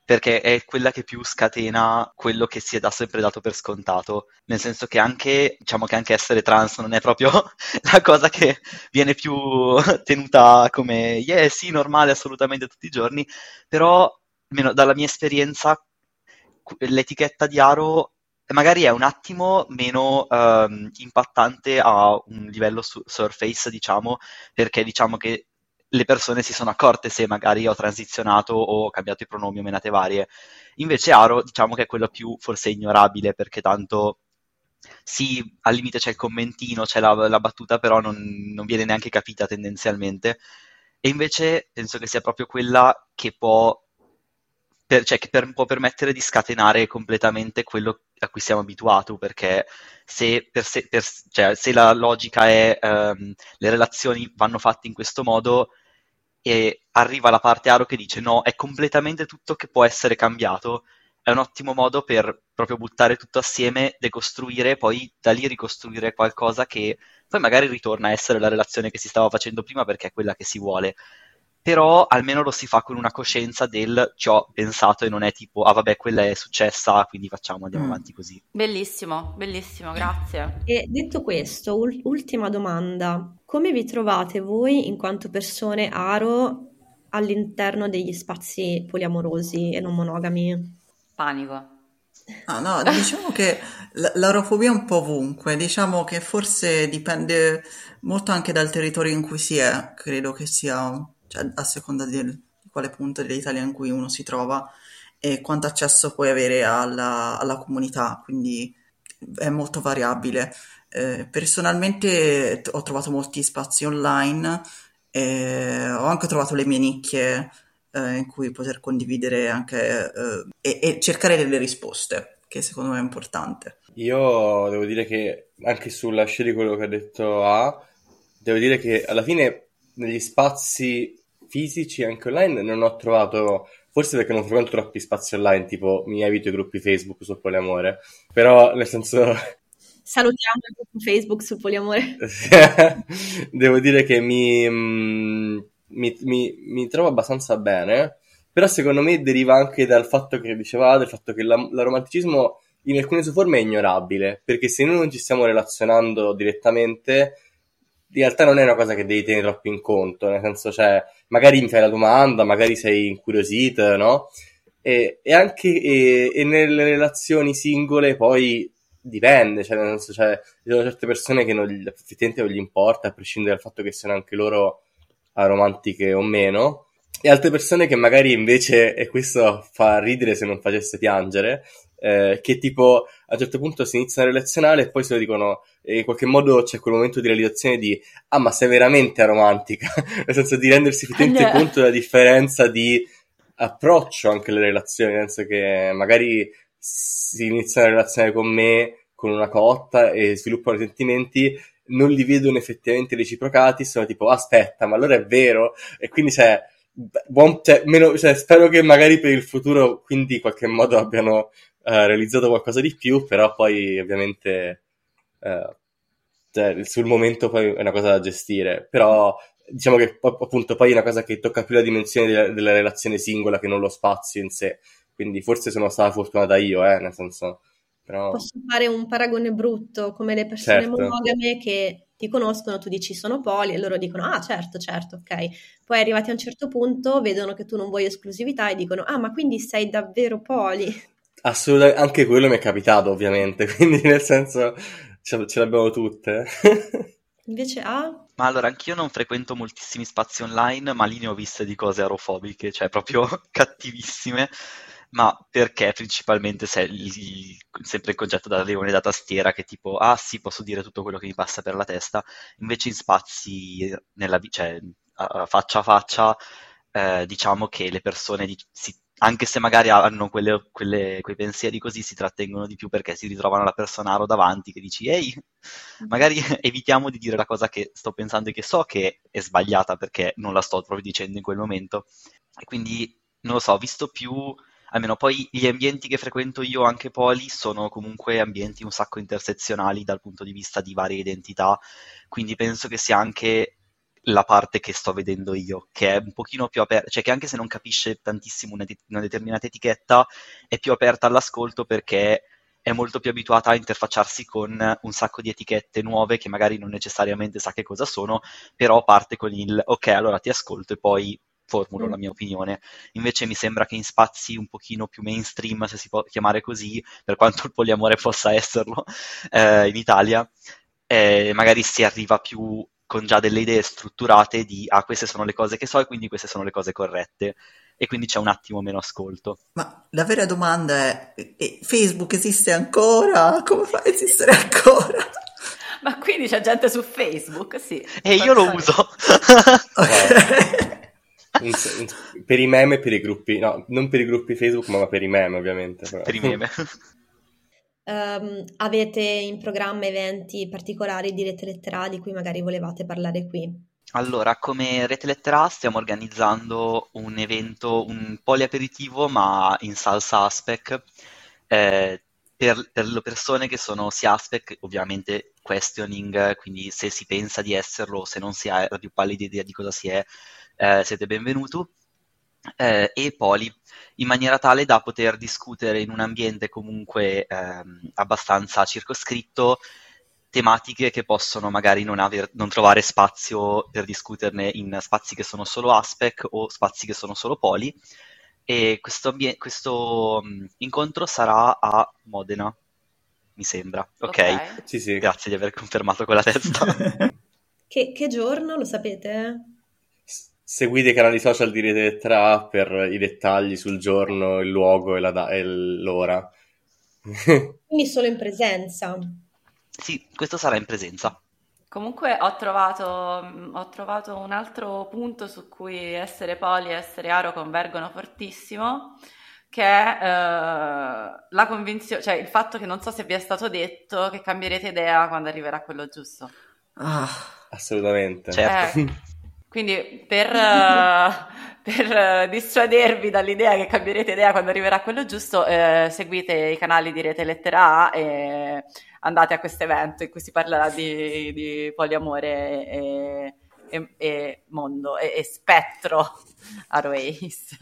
perché è quella che più scatena quello che si è da sempre dato per scontato, nel senso che anche, diciamo che anche essere trans non è proprio la cosa che viene più tenuta come, yeah, sì, normale assolutamente tutti i giorni, però, almeno dalla mia esperienza, l'etichetta di Aro magari è un attimo meno um, impattante a un livello su- surface, diciamo, perché diciamo che le persone si sono accorte se magari ho transizionato o ho cambiato i pronomi o menate varie. Invece Aro, diciamo che è quello più forse ignorabile, perché tanto sì, al limite c'è il commentino, c'è la, la battuta, però non, non, viene neanche capita tendenzialmente. E invece penso che sia proprio quella che può, per, cioè, che per, può permettere di scatenare completamente quello a cui siamo abituati, perché se, per se, per, cioè, se la logica è um, le relazioni vanno fatte in questo modo, e arriva la parte Aro che dice no, è completamente tutto che può essere cambiato, è un ottimo modo per proprio buttare tutto assieme, decostruire e poi da lì ricostruire qualcosa che poi magari ritorna a essere la relazione che si stava facendo prima perché è quella che si vuole però almeno lo si fa con una coscienza del ci ho pensato e non è tipo, ah vabbè, quella è successa, quindi facciamo, andiamo mm. avanti così. Bellissimo, bellissimo, grazie. E detto questo, ul- ultima domanda, come vi trovate voi in quanto persone aro all'interno degli spazi poliamorosi e non monogami? Panico. Ah, no, diciamo che l'aerofobia è un po' ovunque, diciamo che forse dipende molto anche dal territorio in cui si è, credo che sia cioè a seconda di, di quale punto dell'Italia in cui uno si trova e quanto accesso puoi avere alla, alla comunità, quindi è molto variabile. Eh, personalmente ho trovato molti spazi online e ho anche trovato le mie nicchie eh, in cui poter condividere anche eh, e, e, cercare delle risposte, che secondo me è importante. Io devo dire che anche sulla scia di quello che ha detto A, devo dire che alla fine negli spazi fisici anche online non ho trovato, forse perché non frequento troppi spazi online, tipo mi evito i gruppi Facebook su poliamore, però nel senso... Salutiamo il gruppo Facebook su poliamore. Devo dire che mi, mm, mi, mi, mi, trovo abbastanza bene, però secondo me deriva anche dal fatto che dicevate, del fatto che la, l'aromanticismo in alcune sue forme è ignorabile, perché se noi non ci stiamo relazionando direttamente in realtà non è una cosa che devi tenere troppo in conto, nel senso, cioè, magari mi fai la domanda, magari sei incuriosito, no? E, e anche e, e nelle relazioni singole poi dipende, cioè, nel senso, cioè, ci sono certe persone che non, effettivamente non gli importa, a prescindere dal fatto che siano anche loro aromantiche o meno, e altre persone che magari invece, e questo fa ridere se non facesse piangere, eh, che tipo a un certo punto si iniziano a relazionare e poi se lo dicono in qualche modo c'è quel momento di realizzazione di ah ma sei veramente romantica nel senso di rendersi effettivamente conto della differenza di approccio anche alle relazioni nel senso che magari si iniziano a relazionare con me con una cotta e sviluppano sentimenti non li vedono effettivamente reciprocati sono tipo aspetta ma allora è vero? E quindi c'è buon, cioè, meno, cioè, spero che magari per il futuro quindi in qualche modo abbiano eh, realizzato qualcosa di più, però poi ovviamente eh, cioè, sul momento poi è una cosa da gestire, però diciamo che appunto poi è una cosa che tocca più la dimensione della, della relazione singola che non lo spazio in sé, quindi forse sono stata fortunata io, eh, nel senso... Però... Posso fare un paragone brutto, come le persone certo. monogame che ti conoscono, tu dici sono poli e loro dicono ah certo, certo, ok. Poi arrivati a un certo punto vedono che tu non vuoi esclusività e dicono ah ma quindi sei davvero poli. Assolutamente, anche quello mi è capitato ovviamente, quindi nel senso ce, ce l'abbiamo tutte. Invece A? Ma allora, anch'io non frequento moltissimi spazi online, ma lì ne ho viste di cose aerofobiche, cioè proprio cattivissime. Ma perché principalmente se il- sempre il concetto da leone da tastiera che tipo, ah sì, posso dire tutto quello che mi passa per la testa, invece in spazi nella, cioè, a- faccia a faccia, eh, diciamo che le persone, di- si- anche se magari hanno quelle- quelle- quei pensieri così, si trattengono di più perché si ritrovano la persona aro davanti che dici, ehi, magari evitiamo di dire la cosa che sto pensando e che so che è sbagliata perché non la sto proprio dicendo in quel momento. E quindi, non lo so, ho visto più almeno poi gli ambienti che frequento io, anche Poli, sono comunque ambienti un sacco intersezionali dal punto di vista di varie identità, quindi penso che sia anche la parte che sto vedendo io, che è un pochino più aperta, cioè che anche se non capisce tantissimo una, de- una determinata etichetta, è più aperta all'ascolto perché è molto più abituata a interfacciarsi con un sacco di etichette nuove che magari non necessariamente sa che cosa sono, però parte con il ok, allora ti ascolto e poi formulo Mm. la mia opinione. Invece mi sembra che in spazi un pochino più mainstream, se si può chiamare così, per quanto il poliamore possa esserlo eh, in Italia, eh, magari si arriva più con già delle idee strutturate di ah, queste sono le cose che so e quindi queste sono le cose corrette. E quindi c'è un attimo meno ascolto. Ma la vera domanda è, Facebook esiste ancora? Come fa a esistere ancora? Ma quindi c'è gente su Facebook? Sì. E io lo uso. Per i meme e per i gruppi, no, non per i gruppi Facebook, ma per i meme ovviamente. però. per i meme. Ehm, avete in programma eventi particolari di rete lettera di cui magari volevate parlare qui? Allora, come Rete Lettera stiamo organizzando un evento, un poliaperitivo, ma in salsa Aspec, eh, per, per le persone che sono sia Aspec, ovviamente questioning, quindi se si pensa di esserlo, se non si ha la più pallida idea di cosa si è, eh, siete benvenuti. Eh, e poli, in maniera tale da poter discutere in un ambiente comunque ehm, abbastanza circoscritto tematiche che possono magari non, aver- non trovare spazio per discuterne in spazi che sono solo Aspec o spazi che sono solo Poli. E questo, ambie- questo mh, incontro sarà a Modena, mi sembra. Ok, Ok. Sì, sì. grazie di aver confermato con la testa. Che, che giorno, lo sapete? Seguite i canali social di Rete Lettera per i dettagli sul giorno, il luogo e, la da- e l'ora. Quindi solo in presenza. sì, questo sarà in presenza. Comunque ho trovato, ho trovato un altro punto su cui essere poli e essere aro convergono fortissimo, che è eh, la convinzione, cioè il fatto che non so se vi è stato detto che cambierete idea quando arriverà quello giusto. Ah, Assolutamente. Certo. Eh, quindi per, eh, per, eh, dissuadervi dall'idea che cambierete idea quando arriverà quello giusto, eh, seguite i canali di Rete Lettera A e andate a questo evento in cui si parlerà di, di poliamore e, e- e mondo e, e spettro Airways.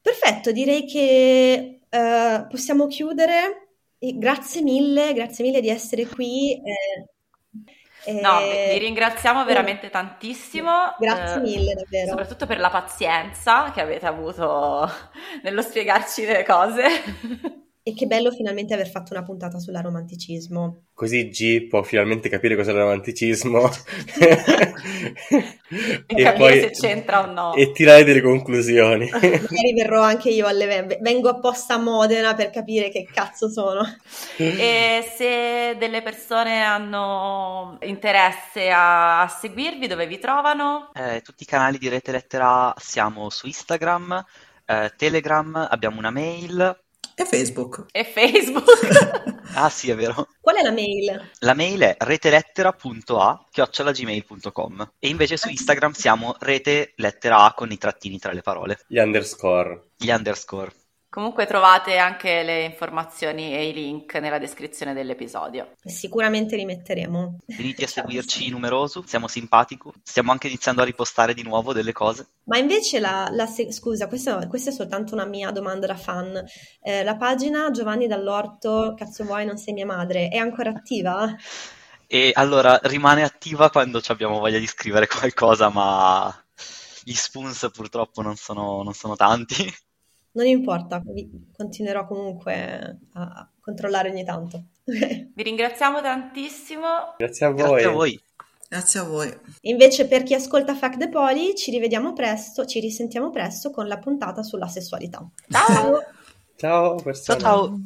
Perfetto, direi che eh, possiamo chiudere. Grazie mille, grazie mille di essere qui. eh, No, vi vi ringraziamo veramente tantissimo, Grazie eh, mille, davvero. soprattutto per la pazienza che avete avuto nello spiegarci le cose. E che bello finalmente aver fatto una puntata sull'aromanticismo. Così G può finalmente capire cos'è il romanticismo E capire se c'entra o no. e tirare delle conclusioni. Magari verrò anche io alle vengo apposta a Modena per capire che cazzo sono. E se delle persone hanno interesse a, a seguirvi, dove vi trovano? Eh, tutti i canali di Rete Lettera siamo su Instagram, eh, Telegram, abbiamo una mail. E Facebook. E Facebook? Ah sì, è vero. Qual è la mail? La mail è retelettera.a chiocciolagmail.com e invece su Instagram siamo rete lettera A con i trattini tra le parole, Gli underscore. gli underscore. Comunque trovate anche le informazioni e i link nella descrizione dell'episodio. Sicuramente li metteremo. Venite a seguirci numeroso, siamo simpatici, stiamo anche iniziando a ripostare di nuovo delle cose. Ma invece la, la se- scusa, questa, questa è soltanto una mia domanda da fan. Eh, la pagina Giovanni Dall'Orto, cazzo vuoi, non sei mia madre, è ancora attiva? E allora rimane attiva quando ci abbiamo voglia di scrivere qualcosa, ma gli spoons purtroppo non sono, non sono tanti. Non importa, continuerò comunque a controllare ogni tanto. Vi ringraziamo tantissimo. Grazie a voi. Grazie a voi. Grazie a voi. Invece per chi ascolta Fact the Poli ci rivediamo presto, ci risentiamo presto con la puntata sulla sessualità. Ciao! Ciao Ciao persone. ciao!